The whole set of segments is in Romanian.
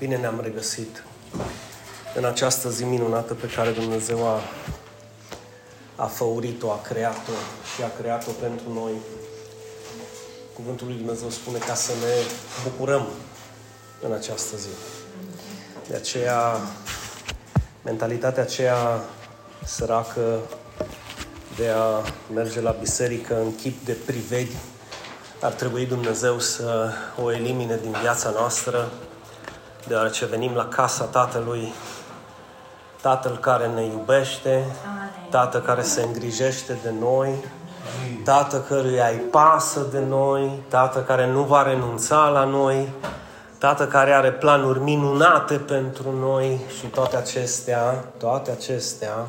Bine ne-am regăsit în această zi minunată pe care Dumnezeu a, a făurit-o, a creat-o și a creat-o pentru noi. Cuvântul lui Dumnezeu spune ca să ne bucurăm în această zi. De aceea, mentalitatea aceea săracă de a merge la biserică în chip de priveghi ar trebui Dumnezeu să o elimine din viața noastră, deoarece venim la casa Tatălui, Tatăl care ne iubește, Tată care se îngrijește de noi, Tată căruia îi pasă de noi, Tată care nu va renunța la noi, Tată care are planuri minunate pentru noi și toate acestea, toate acestea,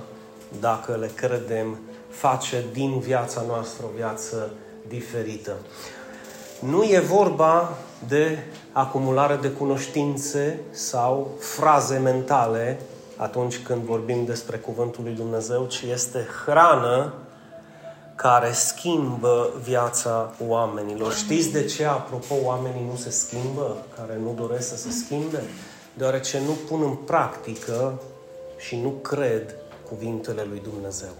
dacă le credem, face din viața noastră o viață diferită. Nu e vorba de acumulare de cunoștințe sau fraze mentale atunci când vorbim despre Cuvântul lui Dumnezeu, ci este hrană care schimbă viața oamenilor. Știți de ce, apropo, oamenii nu se schimbă, care nu doresc să se schimbe? Deoarece nu pun în practică și nu cred cuvintele lui Dumnezeu.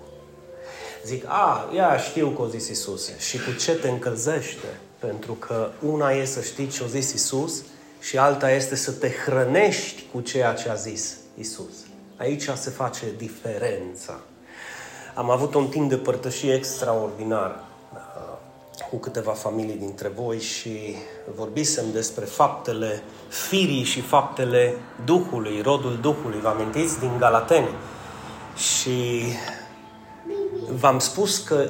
Zic, a, ia știu că o zis Isus. Și cu ce te încălzește? Pentru că una e să știi ce a zis Isus și alta este să te hrănești cu ceea ce a zis Isus. Aici se face diferența. Am avut un timp de părtășie extraordinar uh, cu câteva familii dintre voi și vorbisem despre faptele firii și faptele Duhului, rodul Duhului. Vă amintiți? Din Galateni. Și v-am spus că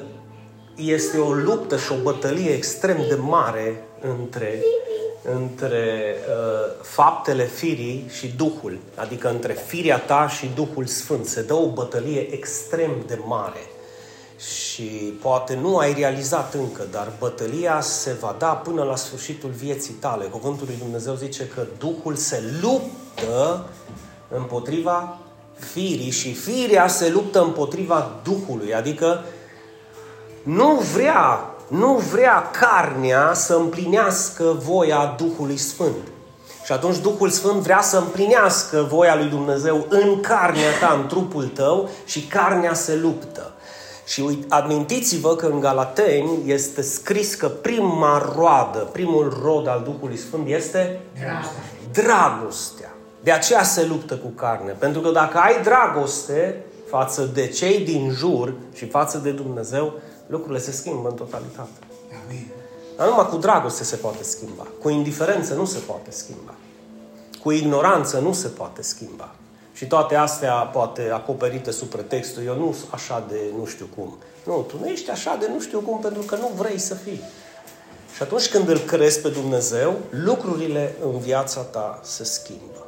este o luptă și o bătălie extrem de mare între, între uh, faptele firii și Duhul, adică între firia ta și Duhul Sfânt. Se dă o bătălie extrem de mare. Și poate nu ai realizat încă, dar bătălia se va da până la sfârșitul vieții tale. Cuvântul lui Dumnezeu zice că Duhul se luptă împotriva firii și firea se luptă împotriva Duhului, adică nu vrea, nu vrea carnea să împlinească voia Duhului Sfânt. Și atunci Duhul Sfânt vrea să împlinească voia lui Dumnezeu în carnea ta, în trupul tău și carnea se luptă. Și amintiți-vă că în Galateni este scris că prima roadă, primul rod al Duhului Sfânt este dragostea. dragostea. De aceea se luptă cu carne. Pentru că dacă ai dragoste față de cei din jur și față de Dumnezeu, lucrurile se schimbă în totalitate. Amin. Dar numai cu dragoste se poate schimba. Cu indiferență nu se poate schimba. Cu ignoranță nu se poate schimba. Și toate astea poate acoperite sub pretextul eu nu sunt așa de nu știu cum. Nu, tu nu ești așa de nu știu cum pentru că nu vrei să fii. Și atunci când îl crezi pe Dumnezeu, lucrurile în viața ta se schimbă.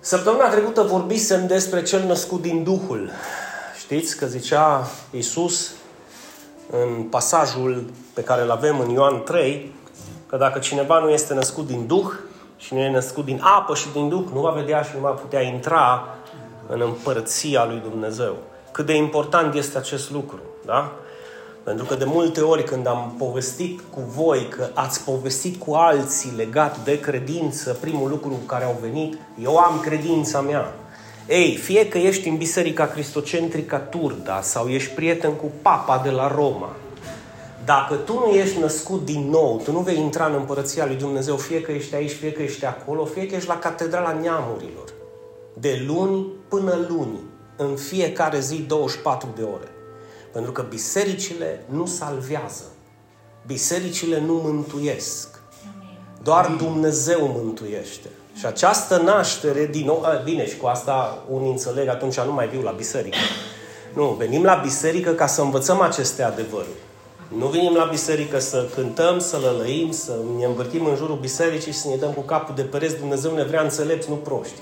Săptămâna trecută vorbisem despre cel născut din Duhul. Știți că zicea Iisus în pasajul pe care îl avem în Ioan 3, că dacă cineva nu este născut din Duh și nu e născut din apă și din Duh, nu va vedea și nu va putea intra în împărăția lui Dumnezeu. Cât de important este acest lucru, da? Pentru că de multe ori când am povestit cu voi că ați povestit cu alții legat de credință, primul lucru care au venit, eu am credința mea. Ei, fie că ești în Biserica Cristocentrica Turda sau ești prieten cu Papa de la Roma, dacă tu nu ești născut din nou, tu nu vei intra în Împărăția lui Dumnezeu, fie că ești aici, fie că ești acolo, fie că ești la Catedrala Neamurilor, de luni până luni, în fiecare zi 24 de ore. Pentru că bisericile nu salvează. Bisericile nu mântuiesc. Doar Dumnezeu mântuiește. Și această naștere din nou, a, bine, și cu asta unii înțeleg, atunci nu mai viu la biserică. Nu, venim la biserică ca să învățăm aceste adevăruri. Nu venim la biserică să cântăm, să lălăim, să ne învârtim în jurul bisericii și să ne dăm cu capul de pereți. Dumnezeu ne vrea înțelepți, nu proști.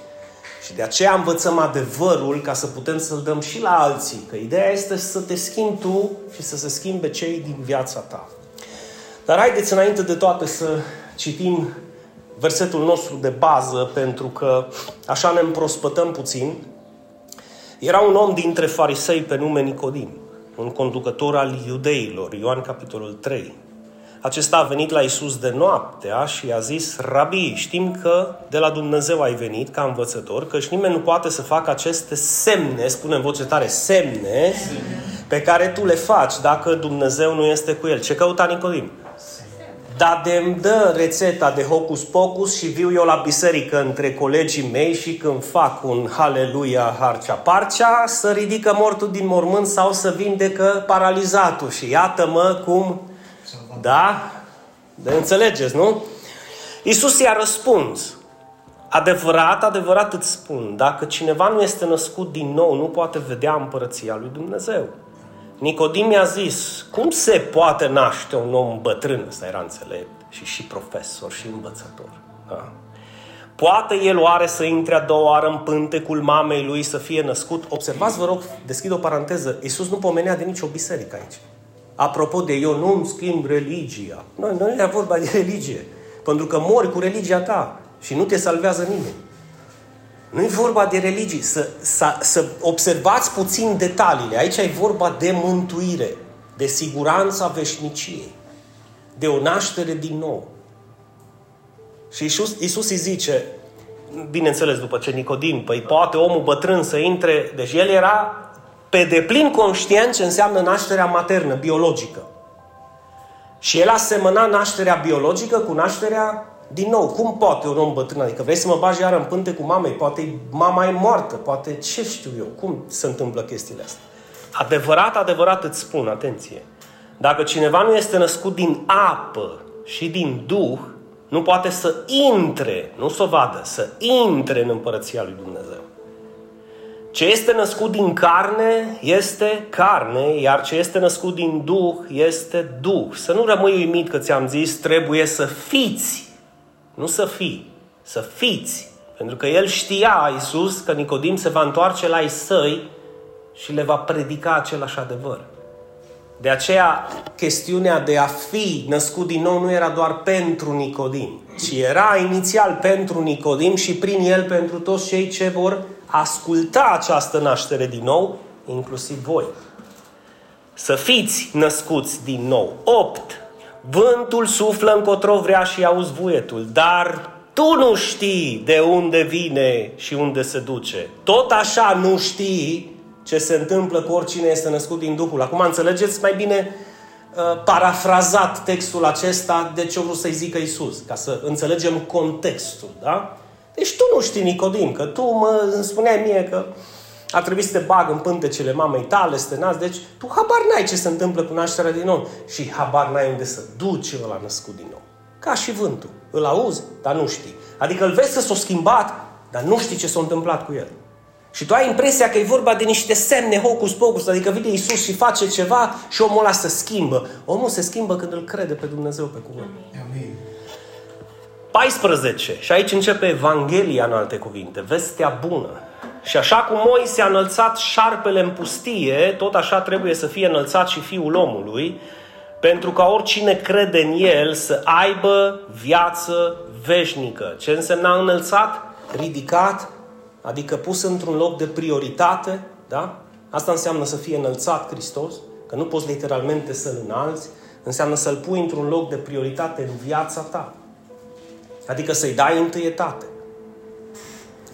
Și de aceea învățăm adevărul ca să putem să-l dăm și la alții. Că ideea este să te schimbi tu și să se schimbe cei din viața ta. Dar haideți înainte de toate să citim versetul nostru de bază, pentru că așa ne împrospătăm puțin. Era un om dintre farisei pe nume Nicodim, un conducător al iudeilor, Ioan capitolul 3. acesta a venit la Isus de noaptea și a zis, Rabi, știm că de la Dumnezeu ai venit ca învățător, că și nimeni nu poate să facă aceste semne, spune în voce tare, semne, pe care tu le faci dacă Dumnezeu nu este cu el. Ce căuta Nicodim? Dar de îmi dă rețeta de hocus pocus și viu eu la biserică între colegii mei și când fac un haleluia harcea parcea, să ridică mortul din mormânt sau să vindecă paralizatul. Și iată-mă cum... Da? De înțelegeți, nu? Iisus i-a răspuns. Adevărat, adevărat îți spun, dacă cineva nu este născut din nou, nu poate vedea împărăția lui Dumnezeu. Nicodim i-a zis, cum se poate naște un om bătrân? Ăsta era înțelept și și profesor și învățător. Da? Poate el oare să intre a doua oară în pântecul mamei lui să fie născut? Observați, vă rog, deschid o paranteză. Iisus nu pomenea de nicio biserică aici. Apropo de eu nu-mi schimb religia. Noi, nu era vorba de religie. Pentru că mori cu religia ta și nu te salvează nimeni. Nu e vorba de religii, să, să, să observați puțin detaliile. Aici e vorba de mântuire, de siguranța veșniciei, de o naștere din nou. Și Iisus, Iisus îi zice, bineînțeles după ce Nicodim, păi poate omul bătrân să intre, deci el era pe deplin conștient ce înseamnă nașterea maternă, biologică. Și el asemăna nașterea biologică cu nașterea din nou, cum poate un om bătrân? Adică vrei să mă bagi iară în pânte cu mamei? Poate mama e moartă, poate ce știu eu? Cum se întâmplă chestiile astea? Adevărat, adevărat îți spun, atenție. Dacă cineva nu este născut din apă și din Duh, nu poate să intre, nu să o vadă, să intre în împărăția lui Dumnezeu. Ce este născut din carne este carne, iar ce este născut din Duh este Duh. Să nu rămâi uimit că ți-am zis, trebuie să fiți nu să fii, să fiți. Pentru că el știa, Iisus, că Nicodim se va întoarce la ei săi și le va predica același adevăr. De aceea, chestiunea de a fi născut din nou nu era doar pentru Nicodim, ci era inițial pentru Nicodim și prin el pentru toți cei ce vor asculta această naștere din nou, inclusiv voi. Să fiți născuți din nou. 8. Vântul suflă încotro vrea și auzi vuietul, dar tu nu știi de unde vine și unde se duce. Tot așa nu știi ce se întâmplă cu oricine este născut din Duhul. Acum înțelegeți mai bine uh, parafrazat textul acesta de ce vreau să-i zică Isus, ca să înțelegem contextul, da? Deci tu nu știi, Nicodim, că tu mă spuneai mie că ar trebui să te bag în pântecele mamei tale, să te nasc. Deci tu habar n-ai ce se întâmplă cu nașterea din nou. Și habar n-ai unde să duci ăla născut din nou. Ca și vântul. Îl auzi, dar nu știi. Adică îl vezi să s-o schimbat, dar nu știi ce s-a întâmplat cu el. Și tu ai impresia că e vorba de niște semne hocus pocus, adică vine Isus și face ceva și omul ăla se schimbă. Omul se schimbă când îl crede pe Dumnezeu pe cuvânt. Amin. 14. Și aici începe Evanghelia în alte cuvinte. Vestea bună. Și așa cum Moise a înălțat șarpele în pustie, tot așa trebuie să fie înălțat și Fiul omului, pentru ca oricine crede în El să aibă viață veșnică. Ce însemna înălțat? Ridicat, adică pus într-un loc de prioritate, da? Asta înseamnă să fie înălțat Hristos, că nu poți literalmente să-L înalți, înseamnă să-L pui într-un loc de prioritate în viața ta. Adică să-i dai întâietate.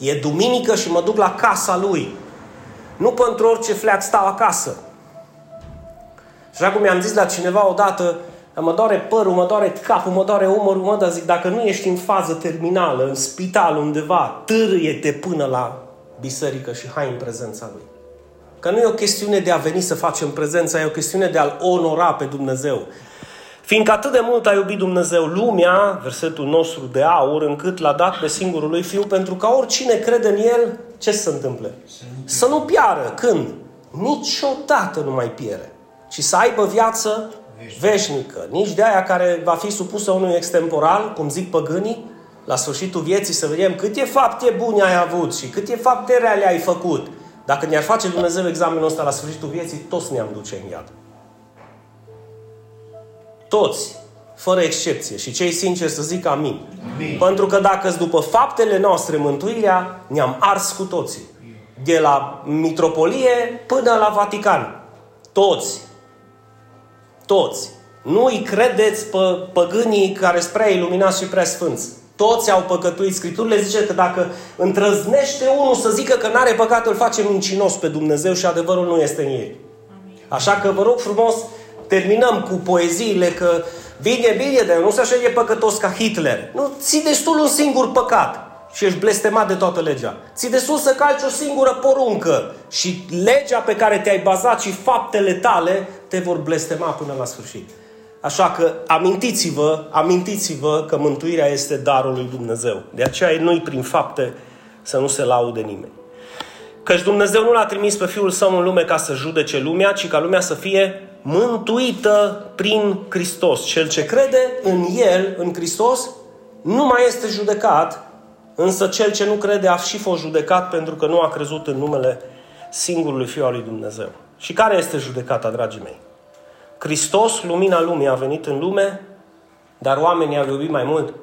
E duminică și mă duc la casa lui. Nu pentru orice fleac stau acasă. Și așa cum i-am zis la cineva odată, mă doare părul, mă doare capul, mă doare umărul, mă, dar zic, dacă nu ești în fază terminală, în spital undeva, târâie-te până la biserică și hai în prezența lui. Că nu e o chestiune de a veni să facem prezența, e o chestiune de a-L onora pe Dumnezeu. Fiindcă atât de mult a iubit Dumnezeu lumea, versetul nostru de aur, încât l-a dat pe singurul lui Fiu, pentru ca oricine crede în El, ce se întâmple? Să nu piară. Când? Niciodată nu mai piere. Ci să aibă viață veșnică. Nici de aia care va fi supusă unui extemporal, cum zic păgânii, la sfârșitul vieții să vedem câte fapte bune ai avut și câte fapte reale ai făcut. Dacă ne-ar face Dumnezeu examenul ăsta la sfârșitul vieții, toți ne-am duce în iad. Toți, fără excepție. Și cei sinceri să zic amin. amin. Pentru că dacă după faptele noastre mântuirea, ne-am ars cu toții. De la mitropolie până la Vatican. Toți. Toți. Nu îi credeți pe păgânii care sunt prea iluminați și prea sfânți. Toți au păcătuit. Scripturile zice că dacă întrăznește unul să zică că n-are păcat, îl face mincinos pe Dumnezeu și adevărul nu este în ei. Așa că vă rog frumos, terminăm cu poeziile că bine, bine, dar nu se așa e păcătos ca Hitler. Nu, ții destul un singur păcat și ești blestemat de toată legea. Ți destul să calci o singură poruncă și legea pe care te-ai bazat și faptele tale te vor blestema până la sfârșit. Așa că amintiți-vă, amintiți-vă că mântuirea este darul lui Dumnezeu. De aceea nu prin fapte să nu se laude nimeni. Căci Dumnezeu nu l-a trimis pe Fiul Său în lume ca să judece lumea, ci ca lumea să fie mântuită prin Hristos. Cel ce crede în El, în Hristos, nu mai este judecat, însă cel ce nu crede a și fost judecat pentru că nu a crezut în numele singurului Fiu al lui Dumnezeu. Și care este judecata, dragii mei? Hristos, lumina lumii, a venit în lume, dar oamenii au iubit mai mult.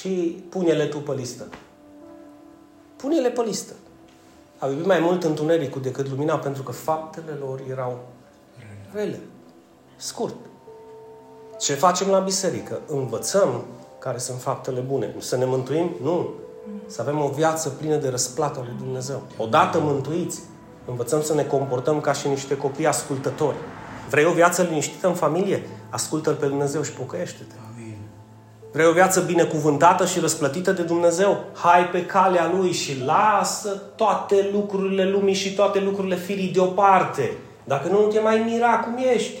Și pune-le tu pe listă. Pune-le pe listă. Au iubit mai mult întunericul decât lumina pentru că faptele lor erau rele. Scurt. Ce facem la biserică? Învățăm care sunt faptele bune. Să ne mântuim? Nu. Să avem o viață plină de răsplată lui Dumnezeu. Odată mântuiți, învățăm să ne comportăm ca și niște copii ascultători. Vrei o viață liniștită în familie? Ascultă-L pe Dumnezeu și pocăiește-te. Amin. Vrei o viață binecuvântată și răsplătită de Dumnezeu? Hai pe calea Lui și lasă toate lucrurile lumii și toate lucrurile firii deoparte. Dacă nu, nu te mai mira cum ești.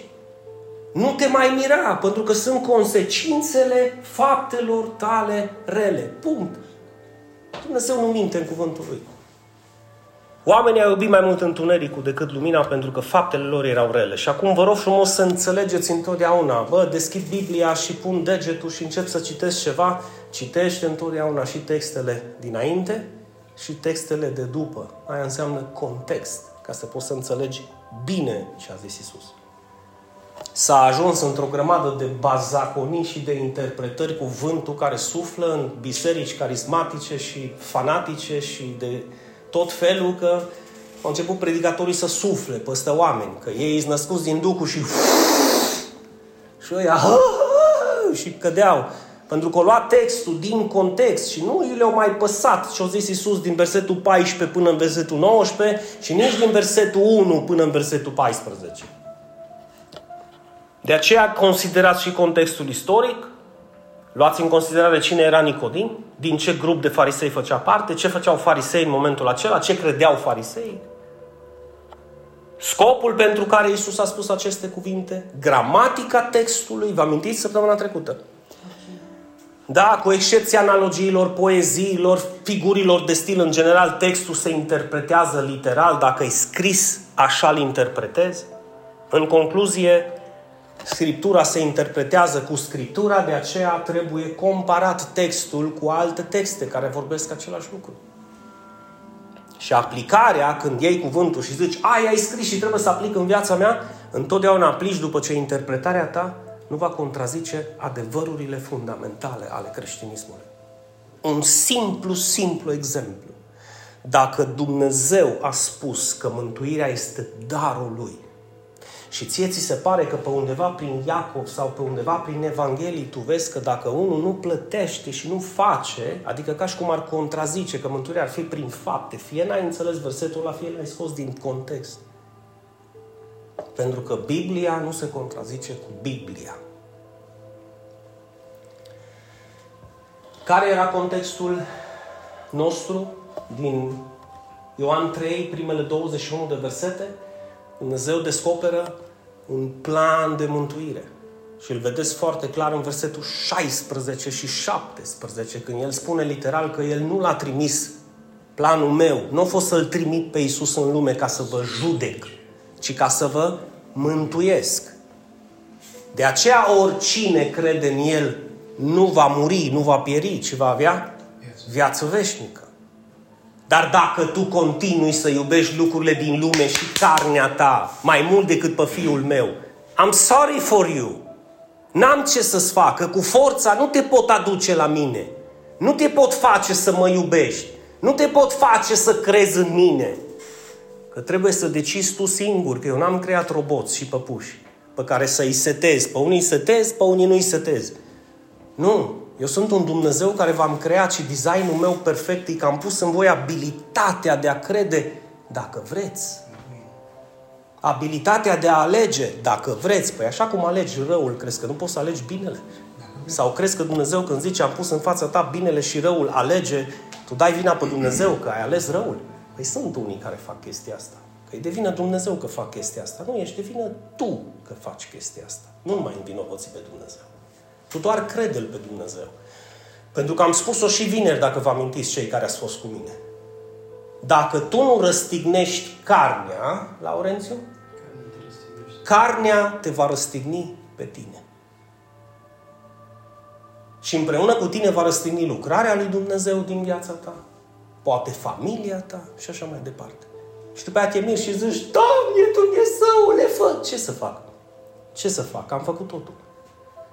Nu te mai mira, pentru că sunt consecințele faptelor tale rele. Punct. Dumnezeu nu minte în cuvântul Lui. Oamenii au iubit mai mult întunericul decât lumina pentru că faptele lor erau rele. Și acum vă rog frumos să înțelegeți întotdeauna. Bă, deschid Biblia și pun degetul și încep să citesc ceva. Citește întotdeauna și textele dinainte și textele de după. Aia înseamnă context, ca să poți să înțelegi bine ce a zis Isus. S-a ajuns într-o grămadă de bazaconii și de interpretări cu vântul care suflă în biserici carismatice și fanatice și de tot felul că au început predicatorii să sufle peste oameni, că ei sunt născuți din Duhul și și ăia și cădeau. Pentru că au luat textul din context și nu le-au mai păsat ce au zis Isus din versetul 14 până în versetul 19 și nici din versetul 1 până în versetul 14. De aceea considerați și contextul istoric, luați în considerare cine era Nicodim, din ce grup de farisei făcea parte, ce făceau farisei în momentul acela, ce credeau farisei. Scopul pentru care Isus a spus aceste cuvinte, gramatica textului, vă amintiți săptămâna trecută? Da, cu excepția analogiilor, poeziilor, figurilor de stil, în general, textul se interpretează literal, dacă e scris, așa îl interpretezi. În concluzie, Scriptura se interpretează cu Scriptura, de aceea trebuie comparat textul cu alte texte care vorbesc același lucru. Și aplicarea, când iei cuvântul și zici, ai, ai scris și trebuie să aplic în viața mea, întotdeauna aplici după ce interpretarea ta nu va contrazice adevărurile fundamentale ale creștinismului. Un simplu, simplu exemplu. Dacă Dumnezeu a spus că mântuirea este darul Lui, și ție ți se pare că pe undeva prin Iacov sau pe undeva prin Evanghelii tu vezi că dacă unul nu plătește și nu face, adică ca și cum ar contrazice că mântuirea ar fi prin fapte, fie n-ai înțeles versetul ăla, fie l-ai scos din context. Pentru că Biblia nu se contrazice cu Biblia. Care era contextul nostru din Ioan 3, primele 21 de versete? Dumnezeu descoperă un plan de mântuire. Și îl vedeți foarte clar în versetul 16 și 17, când el spune literal că el nu l-a trimis planul meu, nu a fost să-l trimit pe Iisus în lume ca să vă judec, ci ca să vă mântuiesc. De aceea oricine crede în El nu va muri, nu va pieri, ci va avea viață veșnică. Dar dacă tu continui să iubești lucrurile din lume și carnea ta mai mult decât pe fiul meu, I'm sorry for you. N-am ce să-ți facă. Cu forța nu te pot aduce la mine. Nu te pot face să mă iubești. Nu te pot face să crezi în mine. Că trebuie să decizi tu singur, că eu n-am creat roboți și păpuși pe care să-i setezi. Pe unii setezi, pe unii nu-i setezi. Nu. Eu sunt un Dumnezeu care v-am creat și designul meu perfect e că am pus în voi abilitatea de a crede dacă vreți. Abilitatea de a alege dacă vreți. Păi așa cum alegi răul, crezi că nu poți să alegi binele? Sau crezi că Dumnezeu când zice am pus în fața ta binele și răul, alege, tu dai vina pe Dumnezeu că ai ales răul? Păi sunt unii care fac chestia asta. Că e de vină Dumnezeu că fac chestia asta. Nu, ești de vină tu că faci chestia asta. Nu mai învinovăți pe Dumnezeu. Tu doar crede-L pe Dumnezeu. Pentru că am spus-o și vineri, dacă vă amintiți cei care ați fost cu mine. Dacă tu nu răstignești carnea, Laurențiu, carnea te va răstigni pe tine. Și împreună cu tine va răstigni lucrarea lui Dumnezeu din viața ta, poate familia ta și așa mai departe. Și după aceea te miri și zici, Doamne, Dumnezeule, fă! Ce să fac? Ce să fac? Am făcut totul.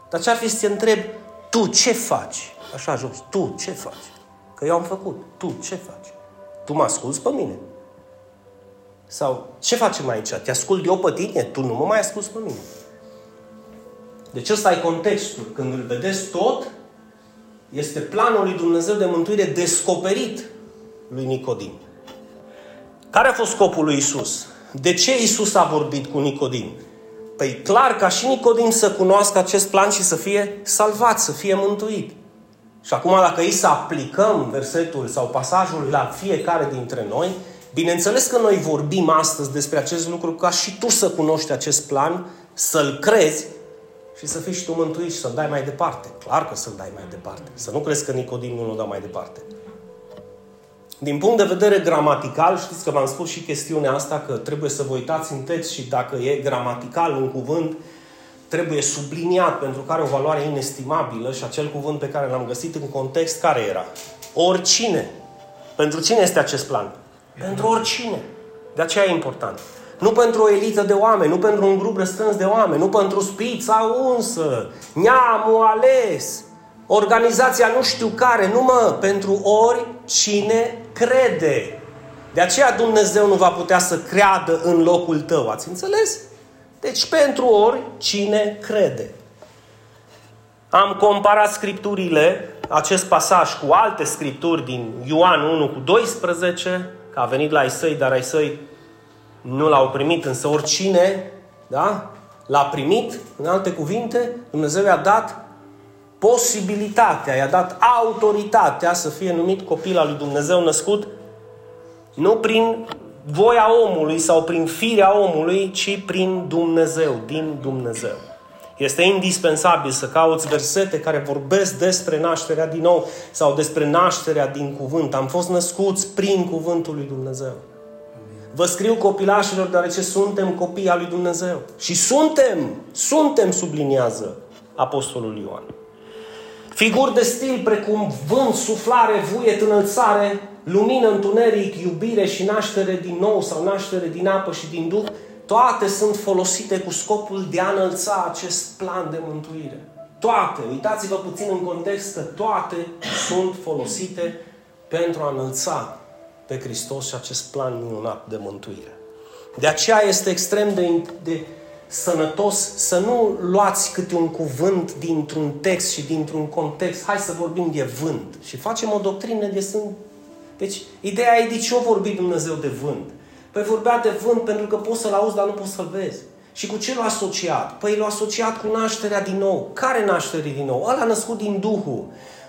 Dar ce ar fi să te întreb, tu ce faci? Așa jos, tu ce faci? Că eu am făcut. Tu ce faci? Tu mă asculți pe mine? Sau ce facem aici? Te ascult eu pe tine? Tu nu mă mai asculți pe mine. Deci ăsta e contextul. Când îl vedeți tot, este planul lui Dumnezeu de mântuire descoperit lui Nicodim. Care a fost scopul lui Isus? De ce Isus a vorbit cu Nicodim? Păi clar ca și Nicodim să cunoască acest plan și să fie salvat, să fie mântuit. Și acum dacă îi să aplicăm versetul sau pasajul la fiecare dintre noi, bineînțeles că noi vorbim astăzi despre acest lucru ca și tu să cunoști acest plan, să-l crezi și să fii și tu mântuit și să-l dai mai departe. Clar că să-l dai mai departe. Să nu crezi că Nicodim nu l dă mai departe. Din punct de vedere gramatical, știți că v-am spus și chestiunea asta, că trebuie să vă uitați în text și dacă e gramatical un cuvânt, trebuie subliniat pentru că are o valoare inestimabilă și acel cuvânt pe care l-am găsit în context, care era? Oricine. Pentru cine este acest plan? Pentru oricine. De aceea e important. Nu pentru o elită de oameni, nu pentru un grup restrâns de oameni, nu pentru spița unsă, neamul ales, organizația nu știu care, nu mă, pentru oricine crede. De aceea Dumnezeu nu va putea să creadă în locul tău, ați înțeles? Deci pentru oricine crede. Am comparat scripturile, acest pasaj cu alte scripturi din Ioan 1 cu 12, că a venit la Isai, dar Isai nu l-au primit, însă oricine, da? L-a primit, în alte cuvinte, Dumnezeu i-a dat posibilitatea, i-a dat autoritatea să fie numit copil al lui Dumnezeu născut nu prin voia omului sau prin firea omului, ci prin Dumnezeu, din Dumnezeu. Este indispensabil să cauți versete care vorbesc despre nașterea din nou sau despre nașterea din cuvânt. Am fost născuți prin cuvântul lui Dumnezeu. Vă scriu copilașilor deoarece suntem copii al lui Dumnezeu. Și suntem, suntem, subliniază Apostolul Ioan. Figuri de stil precum vânt, suflare, vuiet, înălțare, lumină, întuneric, iubire și naștere din nou sau naștere din apă și din duh, toate sunt folosite cu scopul de a înălța acest plan de mântuire. Toate, uitați-vă puțin în context că toate sunt folosite pentru a înălța pe Hristos și acest plan minunat de mântuire. De aceea este extrem de, de sănătos să nu luați câte un cuvânt dintr-un text și dintr-un context. Hai să vorbim de vânt. Și facem o doctrină de sunt. Deci, ideea e de ce o vorbi Dumnezeu de vânt? Păi vorbea de vânt pentru că poți să-l auzi, dar nu poți să-l vezi. Și cu ce l-a asociat? Păi l-a asociat cu nașterea din nou. Care naștere din nou? Ăla născut din Duhul.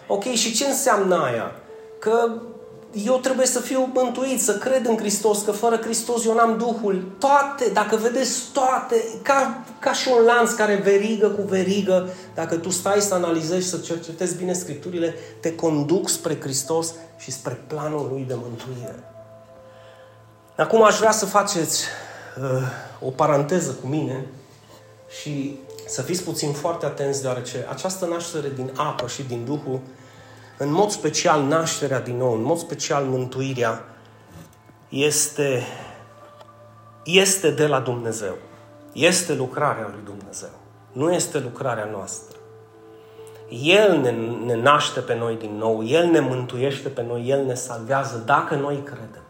Ok, și ce înseamnă aia? Că eu trebuie să fiu mântuit, să cred în Hristos, că fără Hristos eu n-am Duhul. Toate, dacă vedeți toate, ca, ca și un lanț care verigă cu verigă, dacă tu stai să analizezi și să cercetezi bine Scripturile, te conduc spre Hristos și spre planul Lui de mântuire. Acum aș vrea să faceți uh, o paranteză cu mine și să fiți puțin foarte atenți, deoarece această naștere din apă și din Duhul în mod special nașterea din nou, în mod special mântuirea, este, este de la Dumnezeu. Este lucrarea lui Dumnezeu. Nu este lucrarea noastră. El ne, ne naște pe noi din nou, El ne mântuiește pe noi, El ne salvează dacă noi credem.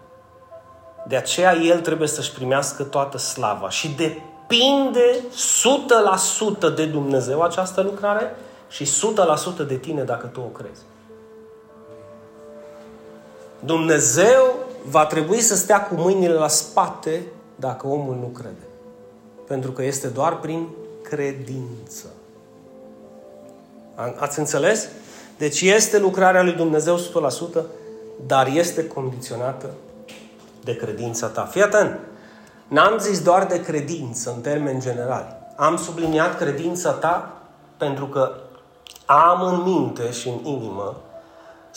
De aceea El trebuie să-și primească toată slava și depinde 100% de Dumnezeu această lucrare și 100% de tine dacă tu o crezi. Dumnezeu va trebui să stea cu mâinile la spate dacă omul nu crede. Pentru că este doar prin credință. Ați înțeles? Deci este lucrarea lui Dumnezeu 100%, dar este condiționată de credința ta. Fii atent! N-am zis doar de credință în termeni generali. Am subliniat credința ta pentru că am în minte și în inimă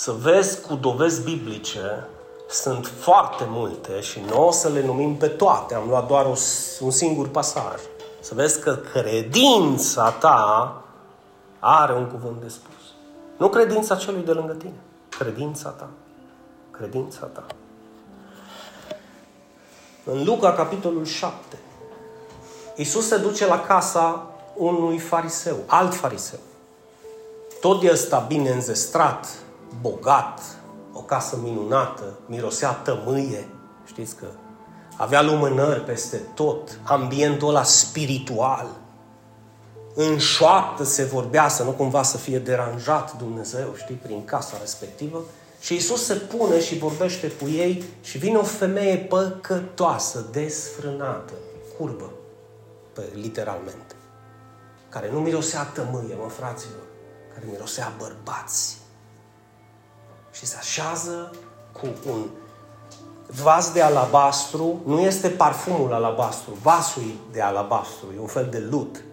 să vezi cu dovezi biblice, sunt foarte multe și nu o să le numim pe toate, am luat doar un singur pasaj. Să vezi că credința ta are un cuvânt de spus. Nu credința celui de lângă tine, credința ta. Credința ta. În Luca, capitolul 7, Iisus se duce la casa unui fariseu, alt fariseu. Tot de ăsta bine înzestrat, bogat, o casă minunată, mirosea tămâie, știți că avea lumânări peste tot, ambientul ăla spiritual. În șoaptă se vorbea să nu cumva să fie deranjat Dumnezeu, știi, prin casa respectivă. Și Isus se pune și vorbește cu ei și vine o femeie păcătoasă, desfrânată, curbă, pe, literalmente, care nu mirosea tămâie, mă, fraților, care mirosea bărbați. Și se așează cu un vas de alabastru, nu este parfumul alabastru, vasul de alabastru, e un fel de lut,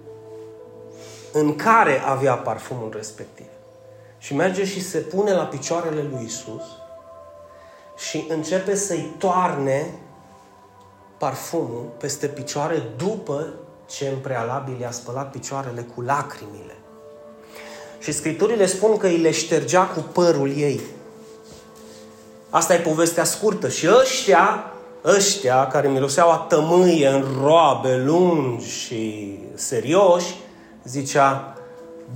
în care avea parfumul respectiv. Și merge și se pune la picioarele lui Isus și începe să-i toarne parfumul peste picioare după ce în prealabil i-a spălat picioarele cu lacrimile. Și Scripturile spun că îi le ștergea cu părul ei. Asta e povestea scurtă. Și ăștia, ăștia care miroseau a tămâie în roabe lungi și serioși, zicea,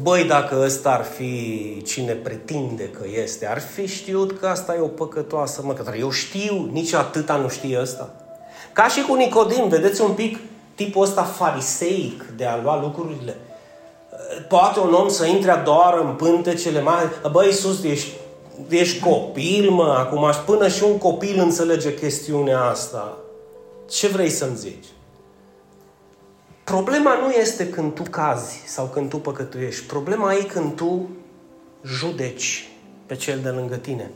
băi, dacă ăsta ar fi cine pretinde că este, ar fi știut că asta e o păcătoasă, mă, că eu știu, nici atâta nu știe ăsta. Ca și cu Nicodim, vedeți un pic tipul ăsta fariseic de a lua lucrurile. Poate un om să intre doar în pântecele mari, băi, Iisus, ești, ești copil, mă, acum până și un copil înțelege chestiunea asta. Ce vrei să-mi zici? Problema nu este când tu cazi sau când tu păcătuiești. Problema e când tu judeci pe cel de lângă tine.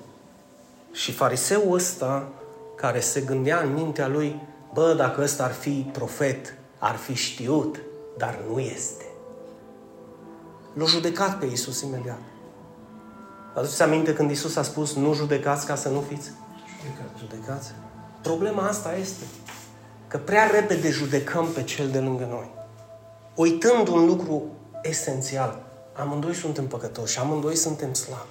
Și fariseul ăsta, care se gândea în mintea lui, bă, dacă ăsta ar fi profet, ar fi știut, dar nu este. L-a judecat pe Iisus imediat. Aduceți aminte când Iisus a spus, nu judecați ca să nu fiți? Judecați. judecați. Problema asta este că prea repede judecăm pe cel de lângă noi. Uitând un lucru esențial. Amândoi suntem păcătoși, amândoi suntem slabi.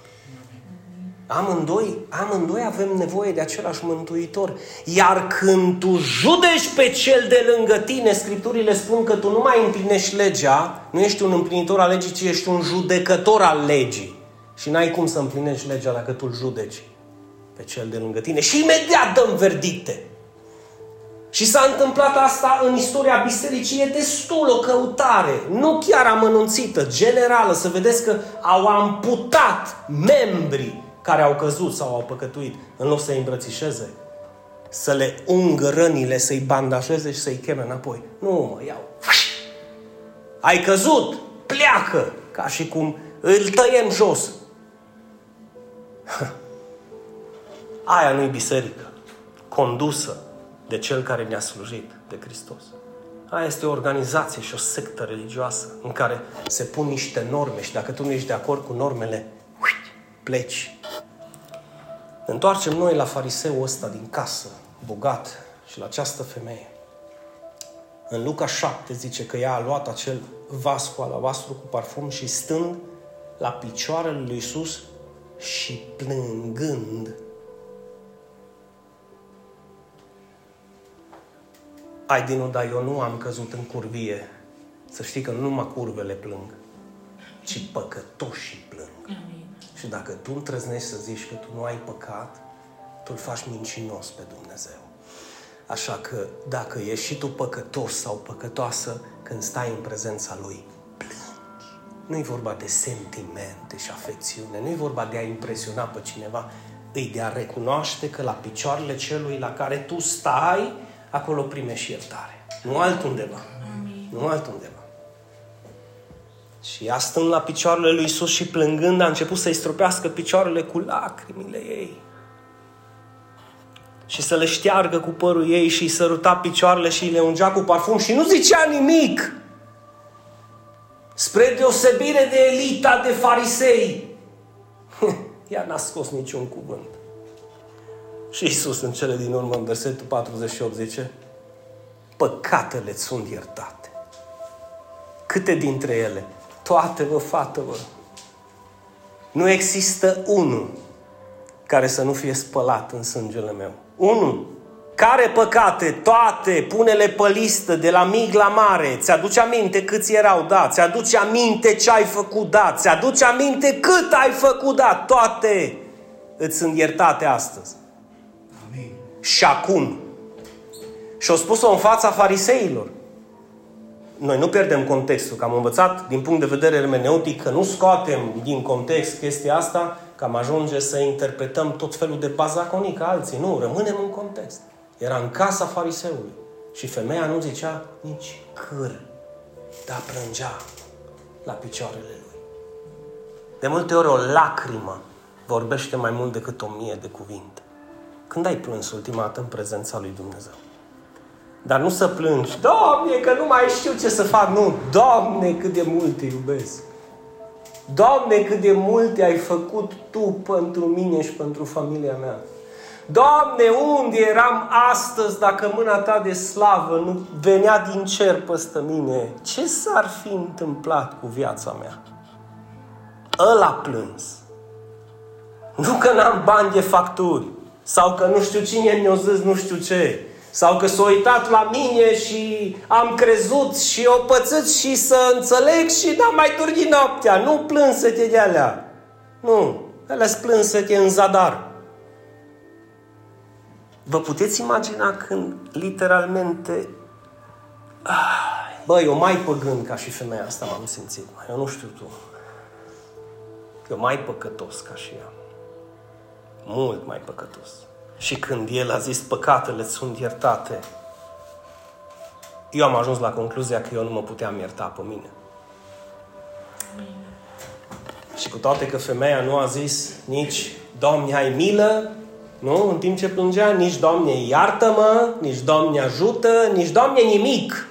Amândoi, amândoi avem nevoie de același mântuitor. Iar când tu judeci pe cel de lângă tine, Scripturile spun că tu nu mai împlinești legea, nu ești un împlinitor al legii, ci ești un judecător al legii. Și n-ai cum să împlinești legea dacă tu îl judeci pe cel de lângă tine. Și imediat dăm verdicte. Și s-a întâmplat asta în istoria bisericii, e destul o căutare, nu chiar amănunțită, generală, să vedeți că au amputat membrii care au căzut sau au păcătuit, în loc să-i îmbrățișeze, să le ungă rănile, să-i bandajeze și să-i cheme înapoi. Nu, mă, iau. Ai căzut, pleacă, ca și cum îl tăiem jos. Aia nu-i biserică, condusă de Cel care ne-a slujit, de Hristos. Aia este o organizație și o sectă religioasă în care se pun niște norme și dacă tu nu ești de acord cu normele, pleci. Ne întoarcem noi la fariseul ăsta din casă, bogat, și la această femeie. În Luca 7 zice că ea a luat acel vas cu alabastru cu parfum și stând la picioarele lui Iisus și plângând ai Dinu, dar eu nu am căzut în curvie. Să știi că nu numai curvele plâng. ci păcătoșii plâng. Amin. Și dacă tu îndrăznești să zici că tu nu ai păcat, tu îl faci mincinos pe Dumnezeu. Așa că dacă ești și tu păcătos sau păcătoasă, când stai în prezența Lui, plângi. Nu e vorba de sentimente și afecțiune, nu e vorba de a impresiona pe cineva, îi de a recunoaște că la picioarele celui la care tu stai, acolo primești iertare. Nu altundeva. Amin. Nu altundeva. Și ea stând la picioarele lui Isus și plângând, a început să-i stropească picioarele cu lacrimile ei. Și să le șteargă cu părul ei și îi săruta picioarele și le ungea cu parfum și nu zicea nimic. Spre deosebire de elita de farisei. Ea n-a scos niciun cuvânt. Și Isus în cele din urmă, în versetul 48, zice, păcatele sunt iertate. Câte dintre ele? Toate, vă, fată, vă. Nu există unul care să nu fie spălat în sângele meu. Unul. Care păcate? Toate. Pune-le pe listă, de la mic la mare. Ți-aduce aminte câți erau? Da. Ți-aduce aminte ce ai făcut? Da. Ți-aduce aminte cât ai făcut? Da. Toate îți sunt iertate astăzi. Amin. Și acum. Și au spus-o în fața fariseilor. Noi nu pierdem contextul, că am învățat din punct de vedere hermeneutic că nu scoatem din context chestia asta, că am ajunge să interpretăm tot felul de bazaconii ca alții. Nu, rămânem în context. Era în casa fariseului. Și femeia nu zicea nici câr, dar plângea la picioarele lui. De multe ori o lacrimă vorbește mai mult decât o mie de cuvinte. Când ai plâns ultima dată în prezența lui Dumnezeu? Dar nu să plângi, Doamne, că nu mai știu ce să fac. Nu, Doamne, cât de mult te iubesc. Doamne, cât de multe ai făcut Tu pentru mine și pentru familia mea. Doamne, unde eram astăzi dacă mâna Ta de slavă nu venea din cer păstă mine? Ce s-ar fi întâmplat cu viața mea? Ăla plâns. Nu că n-am bani de facturi. Sau că nu știu cine mi-a zis nu știu ce. Sau că s-a uitat la mine și am crezut și o pățit și să înțeleg și n-am mai dormit noaptea. Nu plânsă-te de alea. Nu. Alea plânsă-te în zadar. Vă puteți imagina când literalmente ah, Băi, eu mai păgân ca și femeia asta m-am simțit. Eu nu știu tu. Eu mai păcătos ca și ea. Mult mai păcătos. Și când el a zis păcatele sunt iertate, eu am ajuns la concluzia că eu nu mă puteam ierta pe mine. Și cu toate că femeia nu a zis nici Doamne ai milă, nu? În timp ce plângea, nici Doamne iartă-mă, nici Doamne ajută, nici Doamne nimic.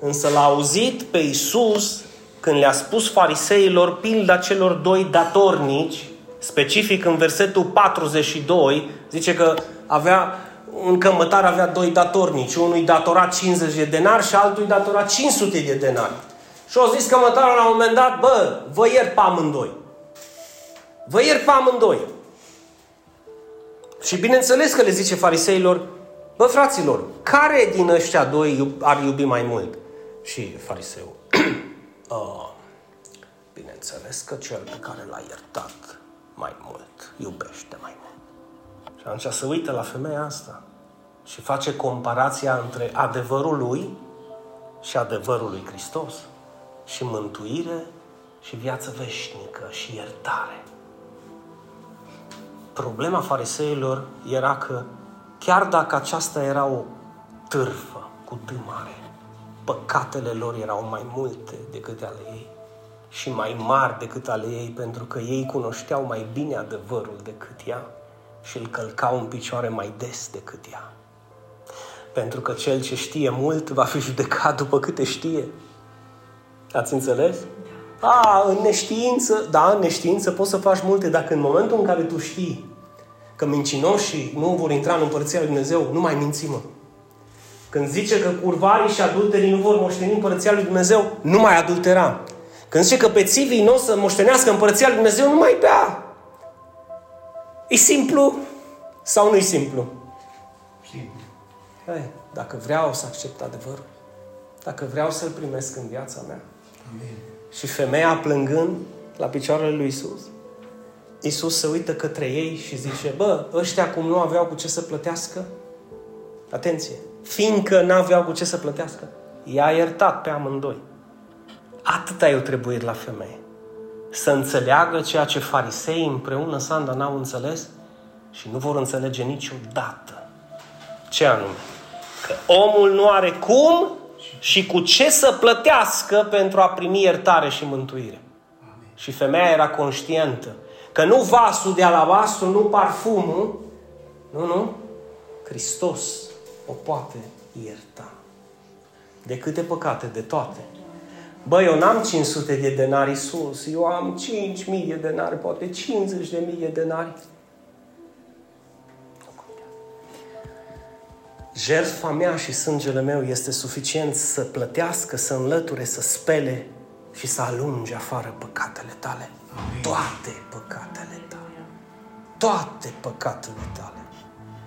Însă l-a auzit pe Iisus când le-a spus fariseilor pilda celor doi datornici specific în versetul 42, zice că avea, în cămătar avea doi datornici. Unul îi datora 50 de denari și altul îi datora 500 de denari. Și au zis cămătarul la un moment dat, bă, vă iert pe amândoi. Vă iert pe amândoi. Și bineînțeles că le zice fariseilor, bă, fraților, care din ăștia doi ar iubi mai mult? Și fariseul, oh, bineînțeles că cel pe care l-a iertat mai mult, iubește mai mult. Și atunci se uită la femeia asta și face comparația între adevărul lui și adevărul lui Hristos. Și mântuire și viață veșnică și iertare. Problema fariseilor era că chiar dacă aceasta era o târfă cu dâmare, păcatele lor erau mai multe decât ale ei și mai mari decât ale ei, pentru că ei cunoșteau mai bine adevărul decât ea și îl călcau în picioare mai des decât ea. Pentru că cel ce știe mult va fi judecat după câte știe. Ați înțeles? A, în neștiință, da, în neștiință poți să faci multe, dacă în momentul în care tu știi că mincinoșii nu vor intra în Împărăția Lui Dumnezeu, nu mai minți, mă. Când zice că curvarii și adulterii nu vor moșteni Împărăția Lui Dumnezeu, nu mai adultera. Când zice că pe țivii nu o să moștenească împărăția lui Dumnezeu, nu mai bea. E simplu sau nu e simplu? Simplu. Hai, dacă vreau să accept adevărul, dacă vreau să-l primesc în viața mea, Amin. Și femeia plângând la picioarele lui Isus, Isus se uită către ei și zice, bă, ăștia cum nu aveau cu ce să plătească, atenție, fiindcă nu aveau cu ce să plătească, i-a iertat pe amândoi. Atâta eu trebuie la femeie. Să înțeleagă ceea ce farisei împreună Sanda n-au înțeles și nu vor înțelege niciodată. Ce anume? Că omul nu are cum și cu ce să plătească pentru a primi iertare și mântuire. Amin. Și femeia era conștientă că nu vasul de alabastru, nu parfumul, nu, nu, Hristos o poate ierta. De câte păcate? De toate. Bă, eu n-am 500 de denari sus, eu am 5.000 de denari, poate 50.000 de denari. Jertfa mea și sângele meu este suficient să plătească, să înlăture, să spele și să alunge afară păcatele tale. Amin. Toate păcatele tale. Toate păcatele tale.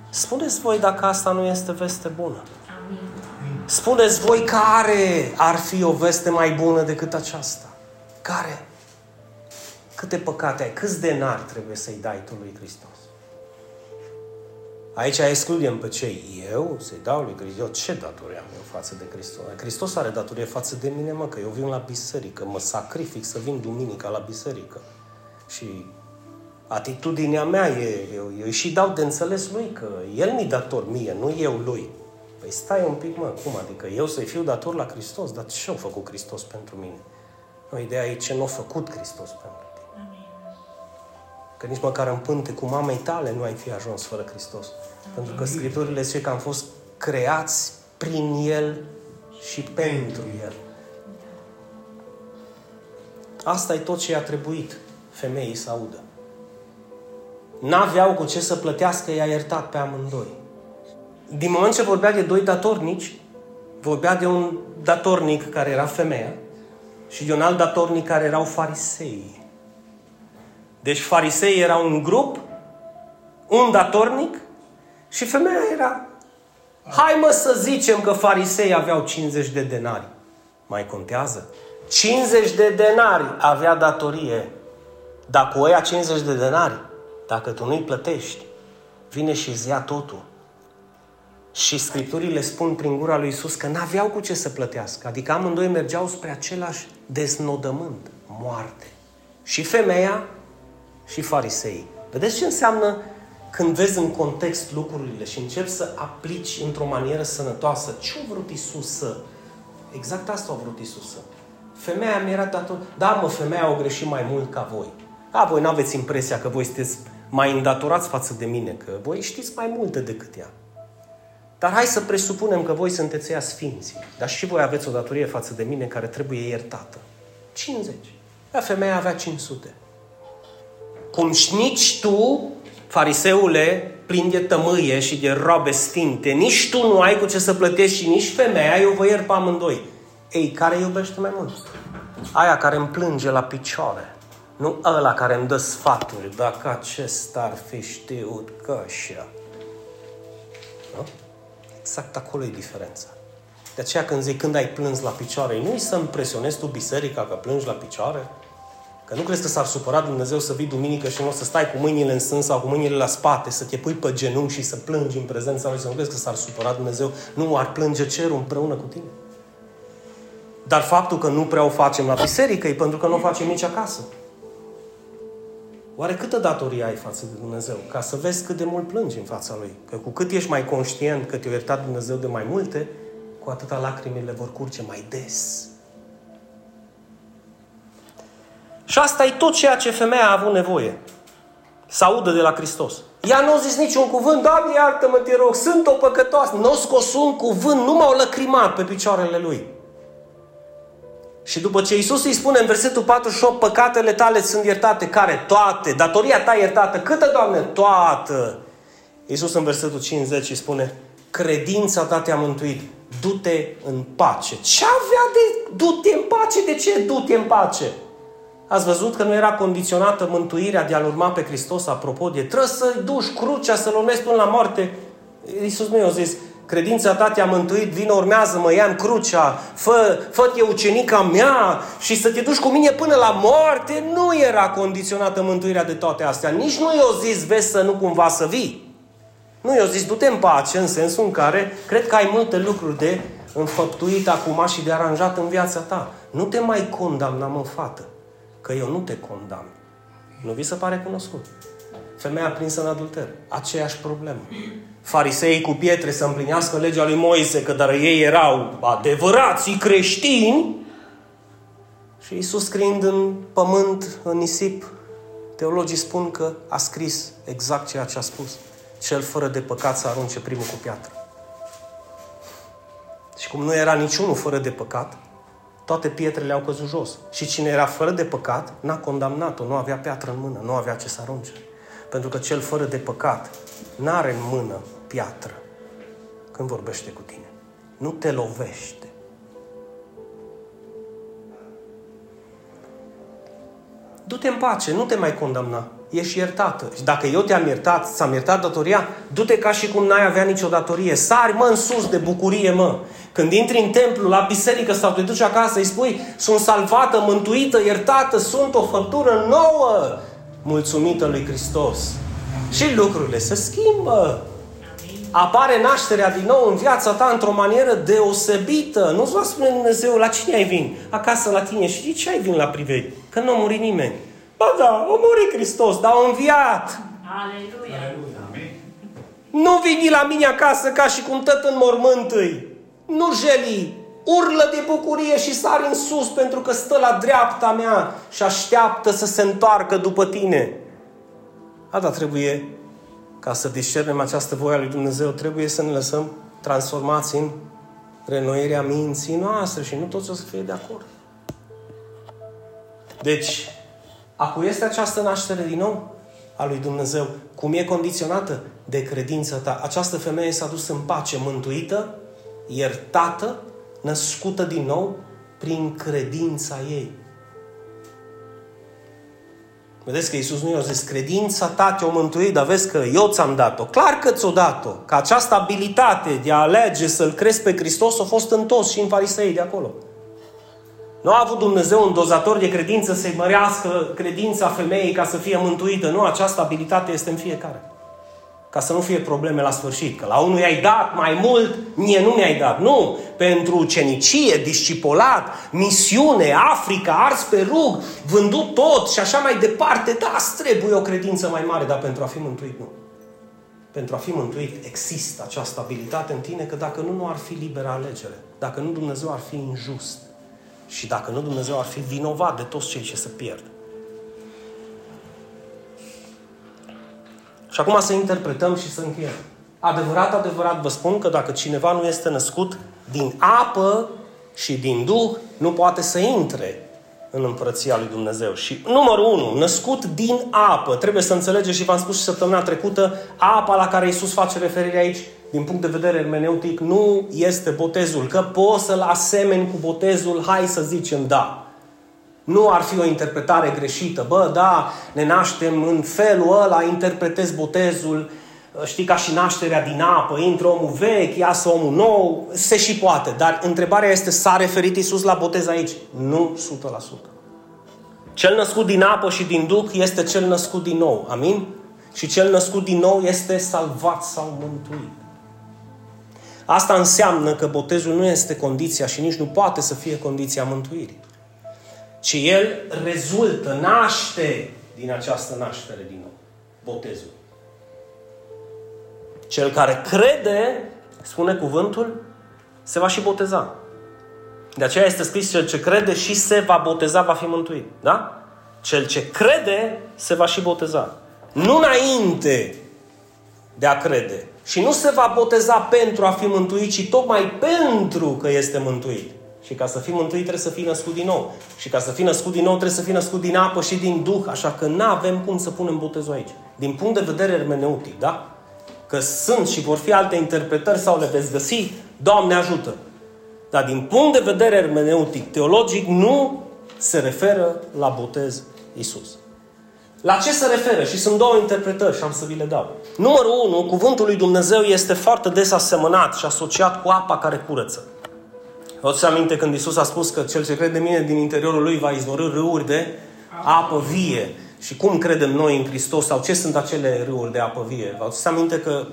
Spuneți voi dacă asta nu este veste bună. Amin. Spuneți voi care ar fi o veste mai bună decât aceasta. Care? Câte păcate ai? Câți denari trebuie să-i dai tu lui Hristos? Aici excludem pe cei eu să-i dau lui Hristos. Ce datorie am eu față de Hristos? Hristos are datorie față de mine, mă, că eu vin la biserică, mă sacrific să vin duminica la biserică. Și atitudinea mea e, eu, eu și dau de înțeles lui că el mi dator mie, nu eu lui. Păi stai un pic, mă, cum adică eu să-i fiu dator la Hristos? Dar ce-a făcut Hristos pentru mine? Nu, ideea e ce nu a făcut Hristos pentru Că nici măcar în pânte cu mamei tale nu ai fi ajuns fără Hristos. Amin. Pentru că Scripturile zice că am fost creați prin El și pentru El. Asta e tot ce i-a trebuit femeii să audă. N-aveau cu ce să plătească, i-a iertat pe amândoi. Din moment ce vorbea de doi datornici, vorbea de un datornic care era femeia și de un alt datornic care erau farisei. Deci farisei era un grup, un datornic și femeia era. Hai mă să zicem că farisei aveau 50 de denari. Mai contează? 50 de denari avea datorie. Dar cu ăia 50 de denari, dacă tu nu-i plătești, vine și îți ia totul. Și Scripturile spun prin gura lui Isus că n-aveau cu ce să plătească. Adică amândoi mergeau spre același desnodământ, moarte. Și femeia și farisei. Vedeți ce înseamnă când vezi în context lucrurile și începi să aplici într-o manieră sănătoasă ce a vrut Isus să... Exact asta a vrut Isus să... Femeia mi era dator... Da, mă, femeia au greșit mai mult ca voi. Da, voi nu aveți impresia că voi sunteți mai îndatorați față de mine, că voi știți mai multe decât ea. Dar hai să presupunem că voi sunteți ea sfinții. Dar și voi aveți o datorie față de mine care trebuie iertată. 50. Ea femeia avea 500 cum nici tu, fariseule, plin de tămâie și de robe stinte, nici tu nu ai cu ce să plătești și nici femeia, eu vă iert pe amândoi. Ei, care iubește mai mult? Aia care îmi plânge la picioare. Nu ăla care îmi dă sfaturi, dacă acesta ar fi știut că așa. Nu? Exact acolo e diferența. De aceea când zic când ai plâns la picioare, nu-i să impresionezi tu biserica că plângi la picioare, Că nu crezi că s-ar supăra Dumnezeu să vii duminică și nu o să stai cu mâinile în sân sau cu mâinile la spate, să te pui pe genunchi și să plângi în prezența Lui, să nu crezi că s-ar supăra Dumnezeu, nu ar plânge cerul împreună cu tine. Dar faptul că nu prea o facem la biserică e pentru că nu o facem nici acasă. Oare câtă datorie ai față de Dumnezeu? Ca să vezi cât de mult plângi în fața Lui. Că cu cât ești mai conștient că te-a iertat Dumnezeu de mai multe, cu atâta lacrimile vor curge mai des. Și asta e tot ceea ce femeia a avut nevoie. Să audă de la Hristos. Ea nu a zis niciun cuvânt, Doamne iartă-mă, te rog, sunt o păcătoasă. Nu a scos un cuvânt, nu m-au lăcrimat pe picioarele lui. Și după ce Iisus îi spune în versetul 48, păcatele tale sunt iertate, care? Toate. Datoria ta iertată. Câtă, Doamne? Toată. Iisus în versetul 50 îi spune, credința ta te-a mântuit. Du-te în pace. Ce avea de du-te în pace? De ce du-te în pace? Ați văzut că nu era condiționată mântuirea de a-L urma pe Hristos, apropo de trebuie să-i duci crucea, să-L urmezi până la moarte. Iisus nu i-a zis, Credința ta te-a mântuit, vin urmează, mă ia crucea, fă, fă-te ucenica mea și să te duci cu mine până la moarte. Nu era condiționată mântuirea de toate astea. Nici nu i-o zis, vezi să nu cumva să vii. Nu i-o zis, du-te în pace, în sensul în care cred că ai multe lucruri de înfăptuit acum și de aranjat în viața ta. Nu te mai condamna, mă, fată, că eu nu te condamn. Nu vi se pare cunoscut? Femeia prinsă în adulter. Aceeași problemă. Fariseii cu pietre să împlinească legea lui Moise, că dar ei erau adevărații creștini. Și Iisus scriind în pământ, în nisip, teologii spun că a scris exact ceea ce a spus. Cel fără de păcat să arunce primul cu piatră. Și cum nu era niciunul fără de păcat, toate pietrele au căzut jos. Și cine era fără de păcat, n-a condamnat-o, nu avea piatră în mână, nu avea ce să arunce. Pentru că cel fără de păcat n-are în mână piatră când vorbește cu tine. Nu te lovește. Du-te în pace, nu te mai condamna. Ești iertată. Și dacă eu te-am iertat, ți-am iertat datoria, du-te ca și cum n-ai avea nicio datorie. Sari, mă, în sus de bucurie, mă. Când intri în templu, la biserică sau te duci acasă, îi spui, sunt salvată, mântuită, iertată, sunt o făptură nouă mulțumită lui Hristos. Și lucrurile se schimbă. Apare nașterea din nou în viața ta într-o manieră deosebită. Nu-ți va spune Dumnezeu la cine ai vin? Acasă la tine. Și de ce ai vin la privei? Că nu a murit nimeni. Ba da, a murit Hristos, dar a înviat. Aleluia. Nu vini la mine acasă ca și cum tot în mormânt îi. Nu jeli, urlă de bucurie și sari în sus pentru că stă la dreapta mea și așteaptă să se întoarcă după tine. Asta trebuie, ca să discernem această voie a lui Dumnezeu, trebuie să ne lăsăm transformați în renoirea minții noastre și nu toți o să fie de acord. Deci, acu este această naștere din nou a lui Dumnezeu. Cum e condiționată? De credința ta. Această femeie s-a dus în pace, mântuită, iertată născută din nou prin credința ei. Vedeți că Iisus nu i-a zis, credința ta te-a mântuit, dar vezi că eu ți-am dat-o. Clar că ți-o dat-o. Că această abilitate de a alege să-L crezi pe Hristos a fost în toți și în farisei de acolo. Nu a avut Dumnezeu un dozator de credință să-i mărească credința femeii ca să fie mântuită. Nu, această abilitate este în fiecare ca să nu fie probleme la sfârșit. Că la unul i-ai dat mai mult, mie nu mi-ai dat. Nu! Pentru ucenicie, discipolat, misiune, Africa, ars pe rug, vândut tot și așa mai departe, da, trebuie o credință mai mare, dar pentru a fi mântuit, nu. Pentru a fi mântuit există această abilitate în tine, că dacă nu, nu ar fi liberă alegere. Dacă nu, Dumnezeu ar fi injust. Și dacă nu, Dumnezeu ar fi vinovat de toți cei ce se pierd. Și acum să interpretăm și să încheiem. Adevărat, adevărat vă spun că dacă cineva nu este născut din apă și din Duh, nu poate să intre în împărăția lui Dumnezeu. Și numărul unu, născut din apă. Trebuie să înțelegeți și v-am spus și săptămâna trecută, apa la care Iisus face referire aici, din punct de vedere hermeneutic, nu este botezul. Că poți să-l asemeni cu botezul, hai să zicem da. Nu ar fi o interpretare greșită. Bă, da, ne naștem în felul ăla, interpretez botezul, știi, ca și nașterea din apă, intră omul vechi, iasă omul nou, se și poate. Dar întrebarea este, s-a referit Iisus la botez aici? Nu 100%. Cel născut din apă și din Duh este cel născut din nou. Amin? Și cel născut din nou este salvat sau mântuit. Asta înseamnă că botezul nu este condiția și nici nu poate să fie condiția mântuirii ci el rezultă, naște din această naștere din nou. Botezul. Cel care crede, spune cuvântul, se va și boteza. De aceea este scris, cel ce crede și se va boteza, va fi mântuit. Da? Cel ce crede, se va și boteza. Nu înainte de a crede. Și nu se va boteza pentru a fi mântuit, ci tocmai pentru că este mântuit. Și ca să fii mântuit trebuie să fii născut din nou. Și ca să fii născut din nou trebuie să fii născut din apă și din Duh. Așa că nu avem cum să punem botezul aici. Din punct de vedere hermeneutic, da? Că sunt și vor fi alte interpretări sau le veți găsi, Doamne ajută. Dar din punct de vedere hermeneutic, teologic, nu se referă la botez Isus. La ce se referă? Și sunt două interpretări și am să vi le dau. Numărul 1, cuvântul lui Dumnezeu este foarte des asemănat și asociat cu apa care curăță. Vă aduceți aminte când Isus a spus că cel ce crede în mine din interiorul lui va izvorâ râuri de apă vie. Și cum credem noi în Hristos sau ce sunt acele râuri de apă vie? Vă aduceți aminte că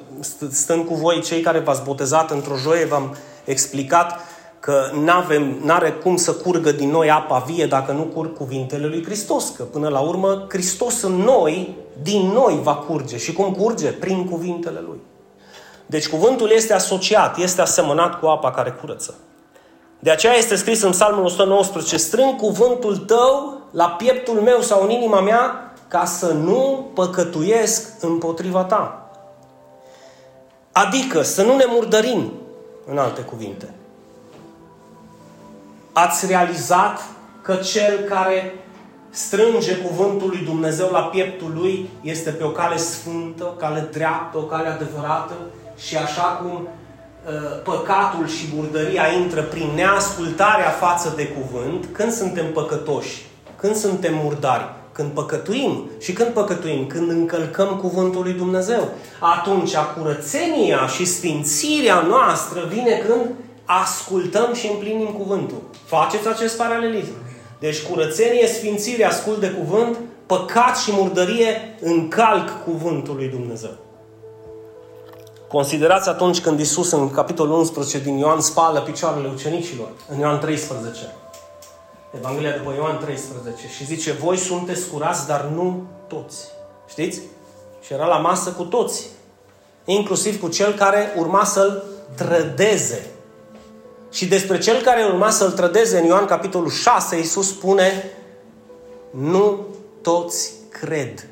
stând cu voi cei care v-ați botezat într-o joie, v-am explicat că n-avem, n-are cum să curgă din noi apa vie dacă nu curg cuvintele lui Hristos. Că până la urmă, Hristos în noi, din noi va curge. Și cum curge? Prin cuvintele lui. Deci cuvântul este asociat, este asemănat cu apa care curăță. De aceea este scris în Psalmul 119, strâng cuvântul tău la pieptul meu sau în inima mea ca să nu păcătuiesc împotriva ta. Adică să nu ne murdărim, în alte cuvinte. Ați realizat că cel care strânge cuvântul lui Dumnezeu la pieptul lui este pe o cale sfântă, o cale dreaptă, o cale adevărată și așa cum uh, păcatul și murdăria intră prin neascultarea față de cuvânt, când suntem păcătoși, când suntem murdari, când păcătuim. Și când păcătuim? Când încălcăm cuvântul lui Dumnezeu. Atunci curățenia și sfințirea noastră vine când ascultăm și împlinim cuvântul. Faceți acest paralelism. Deci curățenie, sfințire, ascult de cuvânt, păcat și murdărie încalc cuvântul lui Dumnezeu. Considerați atunci când Isus în capitolul 11 din Ioan spală picioarele ucenicilor, în Ioan 13. Evanghelia după Ioan 13 și zice, voi sunteți curați, dar nu toți. Știți? Și era la masă cu toți. Inclusiv cu cel care urma să-l trădeze. Și despre cel care urma să-l trădeze în Ioan capitolul 6, Iisus spune nu toți cred.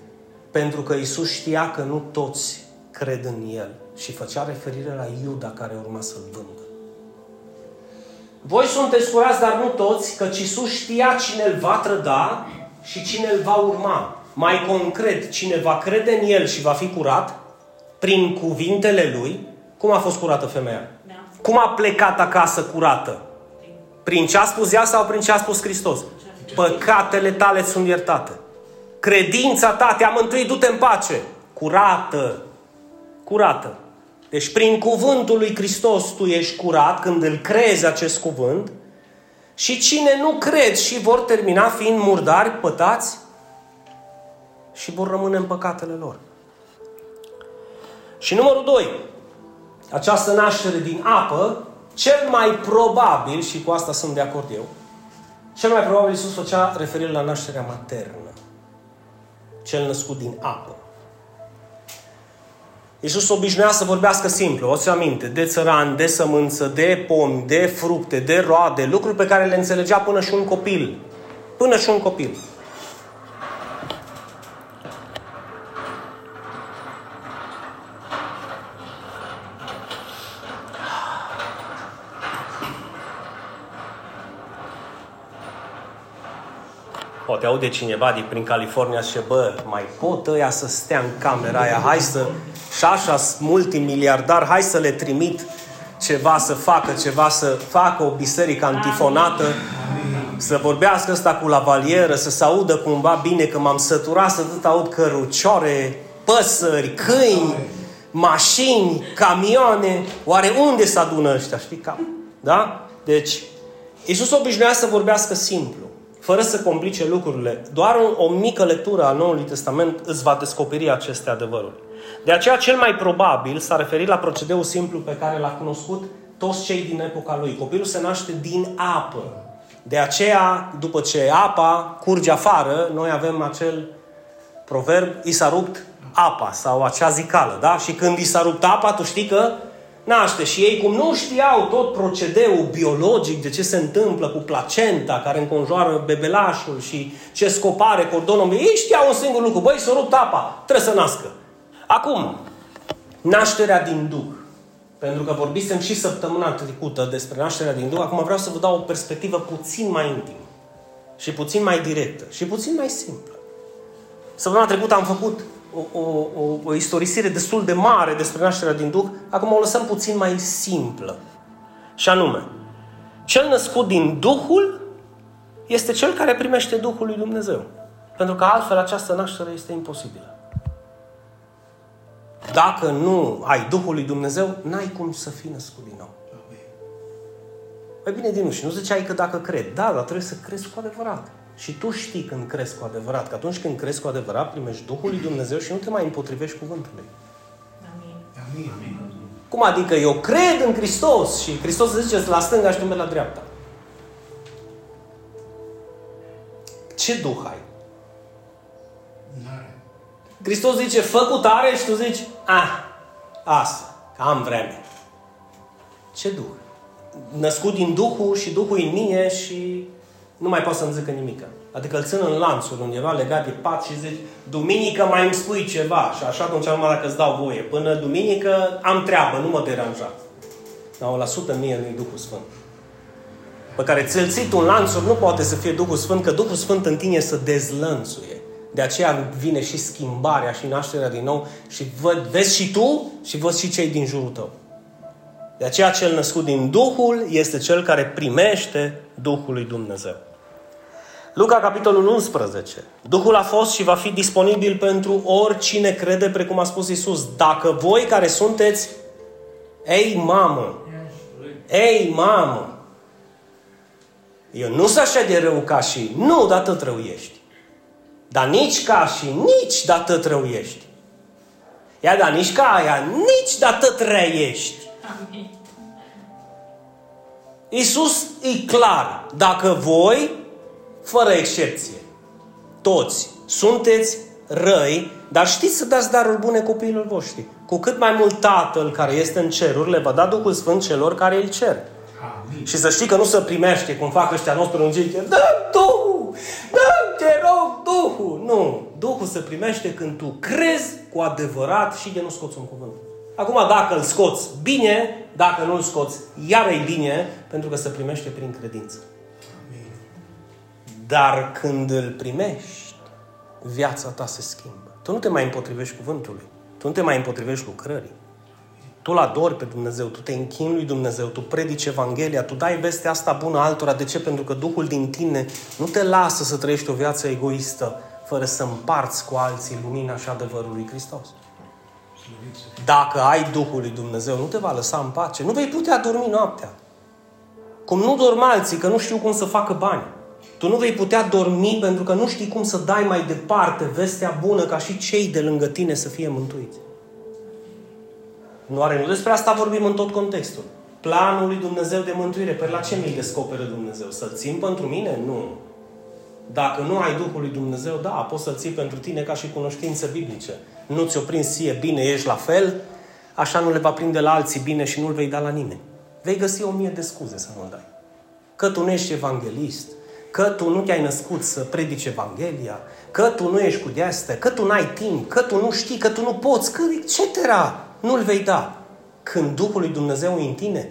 Pentru că Iisus știa că nu toți cred în El. Și făcea referire la Iuda care urma să-l vândă. Voi sunteți curați, dar nu toți, căci Iisus știa cine îl va trăda și cine îl va urma. Mai concret, cine va crede în El și va fi curat, prin cuvintele Lui, cum a fost curată femeia? Cum a plecat acasă curată? Prin ce a spus ea sau prin ce a spus Hristos? Păcatele tale sunt iertate. Credința ta te-a mântuit, du-te în pace. Curată. Curată. Deci prin cuvântul lui Hristos tu ești curat când îl crezi acest cuvânt și cine nu cred și vor termina fiind murdari, pătați și vor rămâne în păcatele lor. Și numărul 2 această naștere din apă, cel mai probabil, și cu asta sunt de acord eu, cel mai probabil Iisus făcea referire la nașterea maternă. Cel născut din apă. Iisus obișnuia să vorbească simplu, o să aminte, de țăran, de sămânță, de pomi, de fructe, de roade, lucruri pe care le înțelegea până și un copil. Până și un copil. Poate aude cineva din prin California și bă, mai pot ăia să stea în camera aia, hai să, și așa multimiliardar, hai să le trimit ceva să facă, ceva să facă o biserică antifonată, să vorbească ăsta cu lavalieră, să se audă cumva bine că m-am săturat să tot aud cărucioare, păsări, câini, mașini, camioane. Oare unde se adună ăștia? Știi cam? Da? Deci, Iisus obișnuia să vorbească simplu fără să complice lucrurile. Doar o, o mică lectură a Noului Testament îți va descoperi aceste adevăruri. De aceea, cel mai probabil s-a referit la procedeul simplu pe care l-a cunoscut toți cei din epoca lui. Copilul se naște din apă. De aceea, după ce apa curge afară, noi avem acel proverb, i s-a rupt apa sau acea zicală, da? Și când i s-a rupt apa, tu știi că naște. Și ei, cum nu știau tot procedeul biologic de ce se întâmplă cu placenta care înconjoară bebelașul și ce scopare cordonul, ei știau un singur lucru. Băi, s-a rupt apa, trebuie să nască. Acum, nașterea din Duh. Pentru că vorbisem și săptămâna trecută despre nașterea din Duh, acum vreau să vă dau o perspectivă puțin mai intimă. Și puțin mai directă. Și puțin mai simplă. Săptămâna trecută am făcut o, o, o istorisire destul de mare despre nașterea din Duh, acum o lăsăm puțin mai simplă. Și anume, cel născut din Duhul este cel care primește Duhul lui Dumnezeu. Pentru că altfel această naștere este imposibilă. Dacă nu ai Duhul lui Dumnezeu, n-ai cum să fii născut din nou. Păi bine, din nu și nu ziceai că dacă cred. Da, dar trebuie să crezi cu adevărat. Și tu știi când crezi cu adevărat, că atunci când crezi cu adevărat, primești Duhul lui Dumnezeu și nu te mai împotrivești cuvântului. Amin. Amin. Amin. Cum adică eu cred în Hristos și Hristos zice la stânga și tu mergi la dreapta. Ce Duh ai? N-are. Hristos zice, fă cu tare și tu zici, ah, asta, că am vreme. Ce Duh? Născut din Duhul și Duhul în mine și nu mai pot să-mi zică nimic. Adică îl țin în lanțuri undeva legat de pat și zici, duminică mai îmi spui ceva și așa atunci numai dacă îți dau voie. Până duminică am treabă, nu mă deranja. Dar o la sută mie nu Duhul Sfânt. Pe care ți-l ții un lanțuri nu poate să fie Duhul Sfânt, că Duhul Sfânt în tine să dezlănțuie. De aceea vine și schimbarea și nașterea din nou și văd, vezi și tu și văd și cei din jurul tău. De aceea cel născut din Duhul este cel care primește Duhul lui Dumnezeu. Luca, capitolul 11. Duhul a fost și va fi disponibil pentru oricine crede, precum a spus Isus. Dacă voi care sunteți, ei mamă, ei mamă, eu nu sunt așa de rău ca și, nu, dar tot rău ești. Dar nici ca și, nici, dar tot rău ești. Ia, dar nici ca aia, nici, dar tot ești. Amin. Iisus e clar. Dacă voi, fără excepție, toți sunteți răi, dar știți să dați daruri bune copiilor voștri. Cu cât mai mult Tatăl care este în ceruri le va da Duhul Sfânt celor care îl cer. Amin. Și să știi că nu se primește cum fac ăștia nostru în zi, dă Duhul, dă te rog Duhul. Nu, Duhul se primește când tu crezi cu adevărat și de nu scoți un cuvânt. Acum, dacă îl scoți bine, dacă nu îl scoți, iar e bine, pentru că se primește prin credință. Amin. Dar când îl primești, viața ta se schimbă. Tu nu te mai împotrivești cuvântului. Tu nu te mai împotrivești lucrării. Tu îl adori pe Dumnezeu, tu te închini lui Dumnezeu, tu predici Evanghelia, tu dai vestea asta bună altora. De ce? Pentru că Duhul din tine nu te lasă să trăiești o viață egoistă fără să împarți cu alții lumina și adevărul lui Hristos. Dacă ai Duhul lui Dumnezeu, nu te va lăsa în pace. Nu vei putea dormi noaptea. Cum nu dorm alții, că nu știu cum să facă bani. Tu nu vei putea dormi pentru că nu știi cum să dai mai departe vestea bună ca și cei de lângă tine să fie mântuiți. Nu are, nu despre asta vorbim în tot contextul. Planul lui Dumnezeu de mântuire, pe la ce mi-l descoperă Dumnezeu? Să-l țin pentru mine? Nu. Dacă nu ai Duhul lui Dumnezeu, da, poți să-l ții pentru tine ca și cunoștință biblice. Nu ți-o prins ție bine, ești la fel, așa nu le va prinde la alții bine și nu-l vei da la nimeni. Vei găsi o mie de scuze să nu-l dai. Că tu nu ești evanghelist, că tu nu te-ai născut să predici Evanghelia, că tu nu ești cu de că tu n-ai timp, că tu nu știi, că tu nu poți, că etc. Nu-l vei da. Când Duhul lui Dumnezeu e în tine,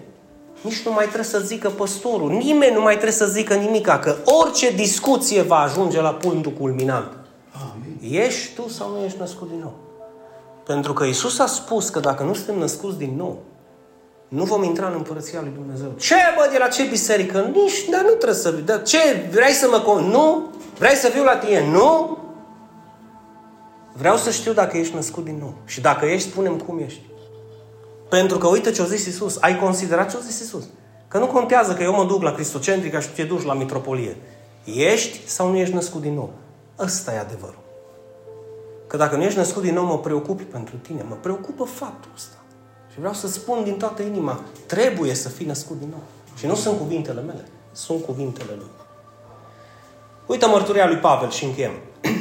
nici nu mai trebuie să zică păstorul, nimeni nu mai trebuie să zică nimic, că orice discuție va ajunge la punctul culminant. Amin. Ești tu sau nu ești născut din nou? Pentru că Isus a spus că dacă nu suntem născuți din nou, nu vom intra în împărăția lui Dumnezeu. Ce, bă, de la ce biserică? Nici, dar nu trebuie să... Dar ce, vrei să mă... Con... Nu? Vrei să fiu la tine? Nu? Vreau să știu dacă ești născut din nou. Și dacă ești, spunem cum ești. Pentru că uite ce a zis Isus. Ai considerat ce a zis Isus? Că nu contează că eu mă duc la Cristocentrica și tu te duci la Mitropolie. Ești sau nu ești născut din nou? Ăsta e adevărul. Că dacă nu ești născut din nou, mă preocupi pentru tine. Mă preocupă faptul ăsta. Și vreau să spun din toată inima, trebuie să fii născut din nou. Și nu sunt cuvintele mele, sunt cuvintele lui. Uite mărturia lui Pavel și încheiem.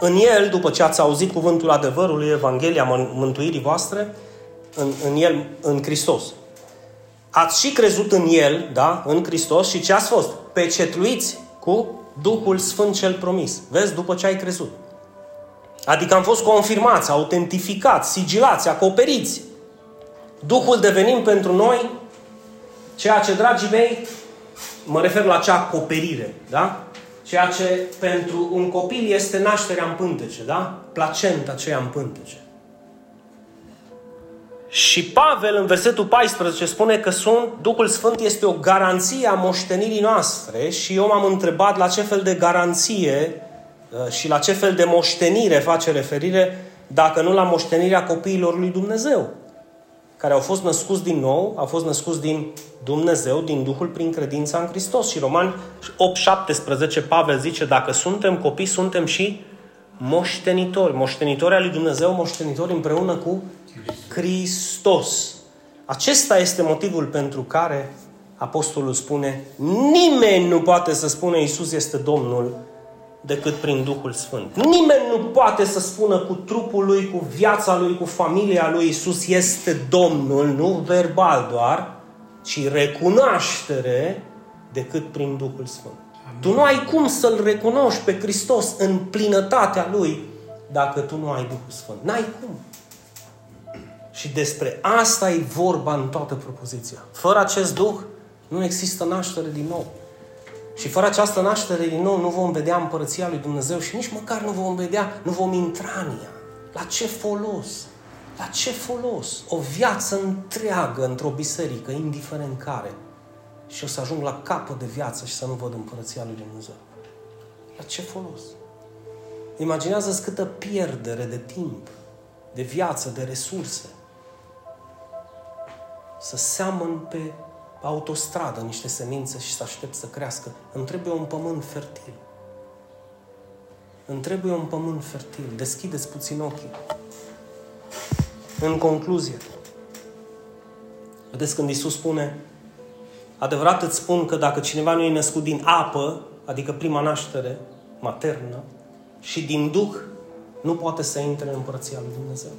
În el, după ce ați auzit cuvântul adevărului, Evanghelia mântuirii voastre, în, în el, în Hristos. Ați și crezut în el, da, în Hristos și ce ați fost? Pecetluiți cu Duhul Sfânt cel promis. Vezi, după ce ai crezut. Adică am fost confirmați, autentificați, sigilați, acoperiți. Duhul devenim pentru noi ceea ce, dragii mei, mă refer la acea acoperire, da? Ceea ce pentru un copil este nașterea în pântece, da? Placenta aceea în pântece. Și Pavel în versetul 14 spune că sunt, Duhul Sfânt este o garanție a moștenirii noastre și eu m-am întrebat la ce fel de garanție uh, și la ce fel de moștenire face referire dacă nu la moștenirea copiilor lui Dumnezeu, care au fost născuți din nou, au fost născuți din Dumnezeu, din Duhul, prin credința în Hristos. Și Romani 8:17 Pavel zice, dacă suntem copii, suntem și moștenitori. Moștenitori al lui Dumnezeu, moștenitori împreună cu Hristos. Acesta este motivul pentru care Apostolul spune, nimeni nu poate să spună Iisus este Domnul decât prin Duhul Sfânt. Nimeni nu poate să spună cu trupul lui, cu viața lui, cu familia lui Iisus este Domnul, nu verbal doar, ci recunoaștere decât prin Duhul Sfânt. Amin. Tu nu ai cum să-L recunoști pe Hristos în plinătatea Lui dacă tu nu ai Duhul Sfânt. N-ai cum. Și despre asta e vorba în toată propoziția. Fără acest Duh nu există naștere din nou. Și fără această naștere din nou nu vom vedea împărăția lui Dumnezeu și nici măcar nu vom vedea, nu vom intra în ea. La ce folos? La ce folos? O viață întreagă într-o biserică, indiferent care. Și o să ajung la capăt de viață și să nu văd împărăția lui Dumnezeu. La ce folos? Imaginează-ți câtă pierdere de timp, de viață, de resurse. Să seamăn pe autostradă niște semințe și să aștept să crească. Îmi trebuie un pământ fertil. Îmi trebuie un pământ fertil. Deschideți puțin ochii. În concluzie, vedeți când Iisus spune adevărat îți spun că dacă cineva nu e născut din apă, adică prima naștere maternă, și din Duh, nu poate să intre în Împărăția Lui Dumnezeu.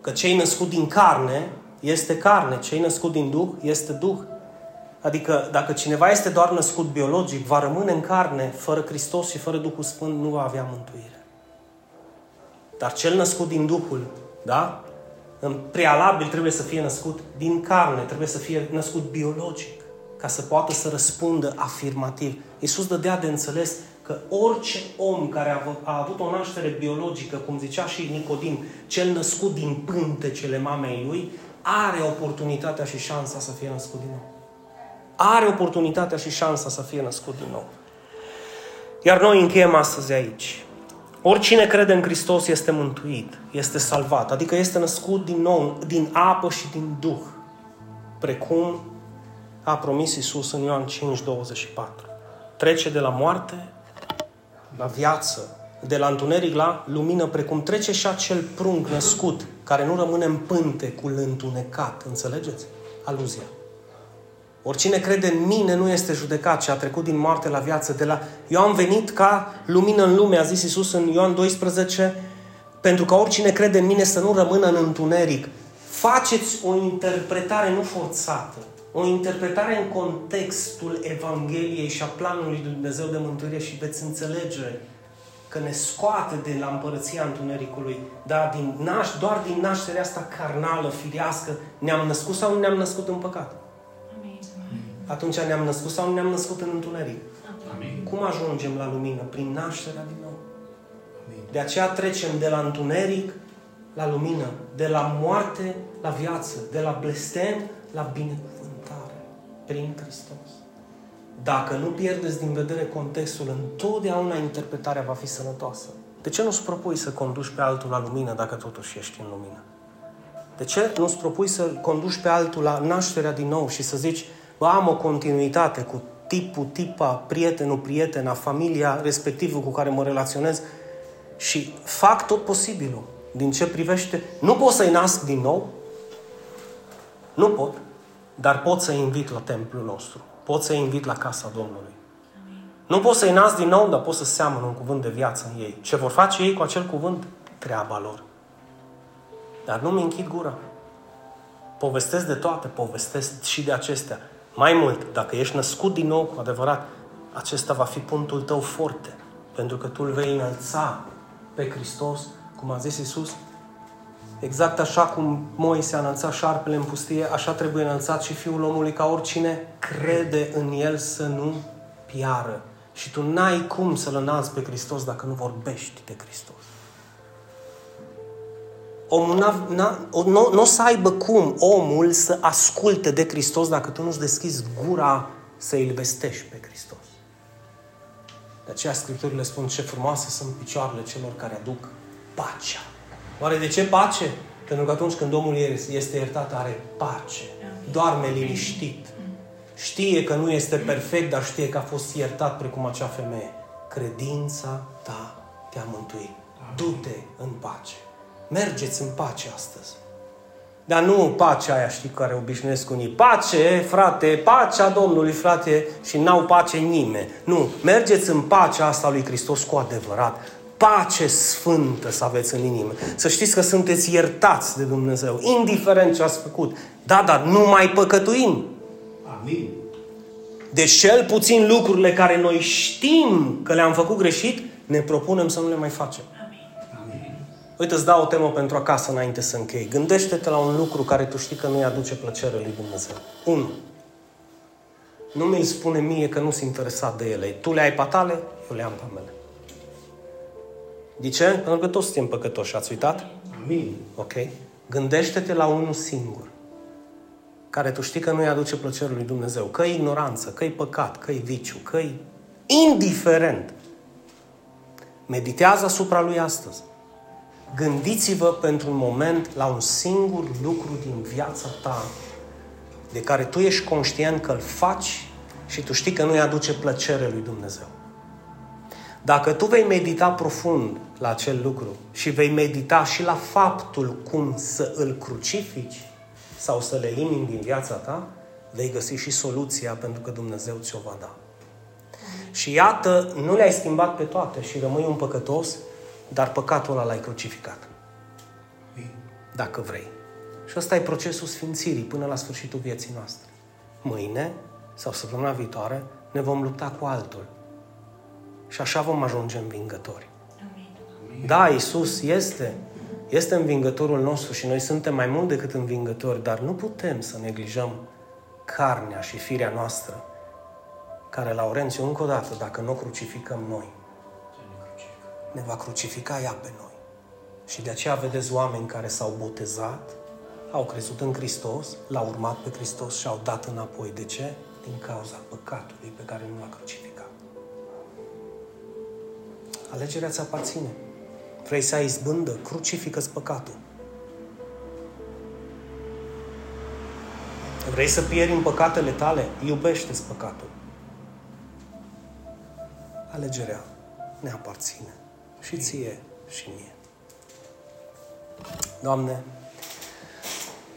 Că cei născut din carne este carne, cei născut din Duh este Duh. Adică dacă cineva este doar născut biologic, va rămâne în carne, fără Hristos și fără Duhul Sfânt, nu va avea mântuire. Dar cel născut din Duhul, da? În prealabil trebuie să fie născut din carne, trebuie să fie născut biologic, ca să poată să răspundă afirmativ. Iisus dădea de înțeles că orice om care a, a avut o naștere biologică, cum zicea și Nicodim, cel născut din pântecele mamei lui, are oportunitatea și șansa să fie născut din nou. Are oportunitatea și șansa să fie născut din nou. Iar noi încheiem astăzi aici. Oricine crede în Hristos este mântuit, este salvat, adică este născut din nou, din apă și din Duh, precum a promis Isus în Ioan 5, 24. Trece de la moarte la viață, de la întuneric la lumină, precum trece și acel prunc născut, care nu rămâne în pântecul întunecat. Înțelegeți? Aluzia. Oricine crede în mine nu este judecat, ci a trecut din moarte la viață. De la... Eu am venit ca lumină în lume, a zis Isus în Ioan 12, pentru ca oricine crede în mine să nu rămână în întuneric. Faceți o interpretare nu forțată, o interpretare în contextul Evangheliei și a planului lui Dumnezeu de mântuire și veți înțelege că ne scoate de la împărăția întunericului, dar din naș, doar din nașterea asta carnală, firească, ne-am născut sau nu ne-am născut în păcat? Amin. Atunci ne-am născut sau nu ne-am născut în întuneric? Amin. Cum ajungem la lumină? Prin nașterea din nou. Amin. De aceea trecem de la întuneric la lumină, de la moarte la viață, de la blestem la binecuvântare, prin Hristos. Dacă nu pierdeți din vedere contextul, întotdeauna interpretarea va fi sănătoasă. De ce nu-ți propui să conduci pe altul la lumină dacă totuși ești în lumină? De ce nu-ți propui să conduci pe altul la nașterea din nou și să zici, bă, am o continuitate cu tipul, tipa, prietenul, prietena, familia respectivă cu care mă relaționez și fac tot posibilul din ce privește. Nu pot să-i nasc din nou, nu pot, dar pot să-i invit la templul nostru pot să-i invit la casa Domnului. Amin. Nu pot să-i nasc din nou, dar pot să seamănă un cuvânt de viață în ei. Ce vor face ei cu acel cuvânt? Treaba lor. Dar nu mi închid gura. Povestesc de toate, povestesc și de acestea. Mai mult, dacă ești născut din nou cu adevărat, acesta va fi punctul tău forte. Pentru că tu îl vei înălța pe Hristos, cum a zis Iisus, Exact așa cum Moise a înălțat șarpele în pustie, așa trebuie înălțat și Fiul omului ca oricine crede în El să nu piară. Și tu n-ai cum să-L înalți pe Hristos dacă nu vorbești de Hristos. Omul n-a, n-a, nu, nu o să aibă cum omul să asculte de Hristos dacă tu nu-ți deschizi gura să îl vestești pe Hristos. De aceea Scripturile spun ce frumoase sunt picioarele celor care aduc pacea. Oare de ce pace? Pentru că atunci când omul este iertat, are pace. Doarme liniștit. Știe că nu este perfect, dar știe că a fost iertat precum acea femeie. Credința ta te-a mântuit. Du-te în pace. Mergeți în pace astăzi. Dar nu pacea aia, știi, care obișnuiesc unii. Pace, frate, pacea Domnului, frate, și n-au pace nimeni. Nu, mergeți în pacea asta lui Hristos cu adevărat. Pace sfântă să aveți în inimă. Să știți că sunteți iertați de Dumnezeu, indiferent ce ați făcut. Da, dar nu mai păcătuim. Amin. Deci cel puțin lucrurile care noi știm că le-am făcut greșit, ne propunem să nu le mai facem. Uite, îți dau o temă pentru acasă înainte să închei. Gândește-te la un lucru care tu știi că nu-i aduce plăcere lui Dumnezeu. Unu. Nu mi-l spune mie că nu sunt interesat de ele. Tu le ai pe tale, eu le am pe mele. De ce? Pentru că toți suntem păcătoși. Ați uitat? Amin. Ok. Gândește-te la unul singur care tu știi că nu-i aduce plăcere lui Dumnezeu. Că e ignoranță, că e păcat, că e viciu, că e indiferent. Meditează asupra lui astăzi. Gândiți-vă pentru un moment la un singur lucru din viața ta de care tu ești conștient că îl faci și tu știi că nu-i aduce plăcere lui Dumnezeu. Dacă tu vei medita profund la acel lucru și vei medita și la faptul cum să îl crucifici sau să le elimini din viața ta, vei găsi și soluția pentru că Dumnezeu ți-o va da. Și iată, nu le-ai schimbat pe toate și rămâi un păcătos, dar păcatul ăla l-ai crucificat. Dacă vrei. Și ăsta e procesul sfințirii până la sfârșitul vieții noastre. Mâine sau săptămâna viitoare ne vom lupta cu altul. Și așa vom ajunge învingători. Amin. Da, Isus este, este învingătorul nostru și noi suntem mai mult decât învingători, dar nu putem să neglijăm carnea și firea noastră, care, Laurențiu, încă o dată, dacă nu o crucificăm noi, ne va crucifica ea pe noi. Și de aceea vedeți oameni care s-au botezat, au crezut în Hristos, l-au urmat pe Hristos și au dat înapoi. De ce? Din cauza păcatului pe care nu l-a crucificat. Alegerea ți aparține. Vrei să ai izbândă? Crucifică-ți păcatul. Vrei să pieri în păcatele tale? Iubește-ți păcatul. Alegerea ne aparține și ție și mie. Doamne,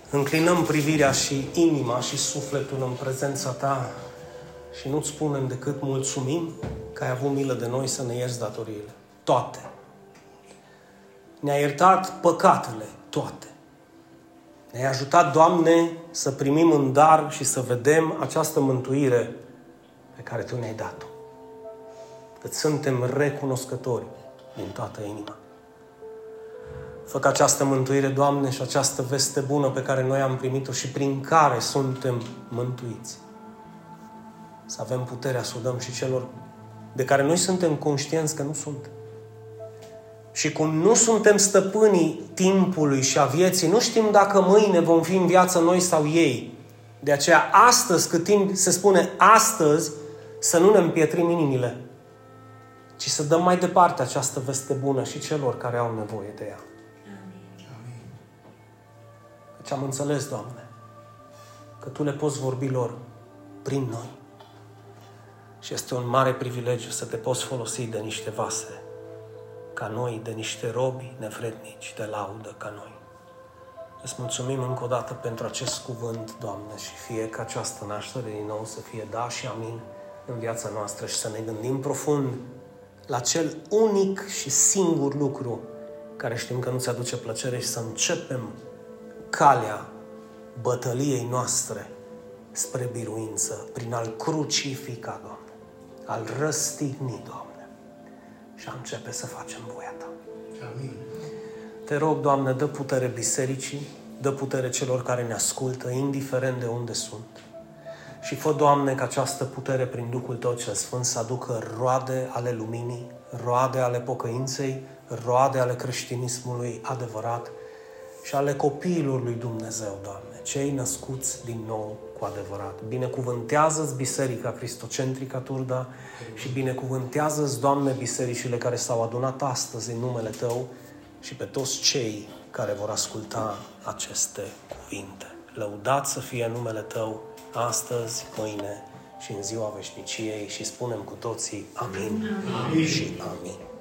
înclinăm privirea și inima și sufletul în prezența Ta și nu-ți spunem decât mulțumim că ai avut milă de noi să ne ierți datoriile. Toate. Ne-ai iertat păcatele, toate. Ne-ai ajutat, Doamne, să primim în dar și să vedem această mântuire pe care Tu ne-ai dat-o. Îți suntem recunoscători din toată inima. Fă ca această mântuire, Doamne, și această veste bună pe care noi am primit-o și prin care suntem mântuiți. Să avem puterea să o dăm și celor de care noi suntem conștienți că nu sunt. Și cum nu suntem stăpânii timpului și a vieții, nu știm dacă mâine vom fi în viață noi sau ei. De aceea, astăzi, cât timp se spune astăzi, să nu ne împietrim inimile, ci să dăm mai departe această veste bună și celor care au nevoie de ea. Amin. Deci am înțeles, Doamne, că Tu le poți vorbi lor prin noi. Și este un mare privilegiu să te poți folosi de niște vase ca noi, de niște robi nevrednici de laudă ca noi. Îți mulțumim încă o dată pentru acest cuvânt, Doamne, și fie ca această naștere din nou să fie da și amin în viața noastră și să ne gândim profund la cel unic și singur lucru care știm că nu-ți aduce plăcere și să începem calea bătăliei noastre spre biruință, prin al crucifica, Doamne, al răstigni, Doamne, și a începe să facem voia Ta. Amin. Te rog, Doamne, dă putere bisericii, dă putere celor care ne ascultă, indiferent de unde sunt. Și fă, Doamne, ca această putere prin Duhul Tău cel Sfânt să aducă roade ale luminii, roade ale pocăinței, roade ale creștinismului adevărat, și ale copiilor lui Dumnezeu, Doamne, cei născuți din nou cu adevărat. Binecuvântează-ți Biserica Cristocentrica Turda și binecuvântează-ți, Doamne, bisericile care s-au adunat astăzi în numele Tău și pe toți cei care vor asculta aceste cuvinte. Lăudat să fie numele Tău astăzi, mâine și în ziua veșniciei și spunem cu toții amin, amin. și amin.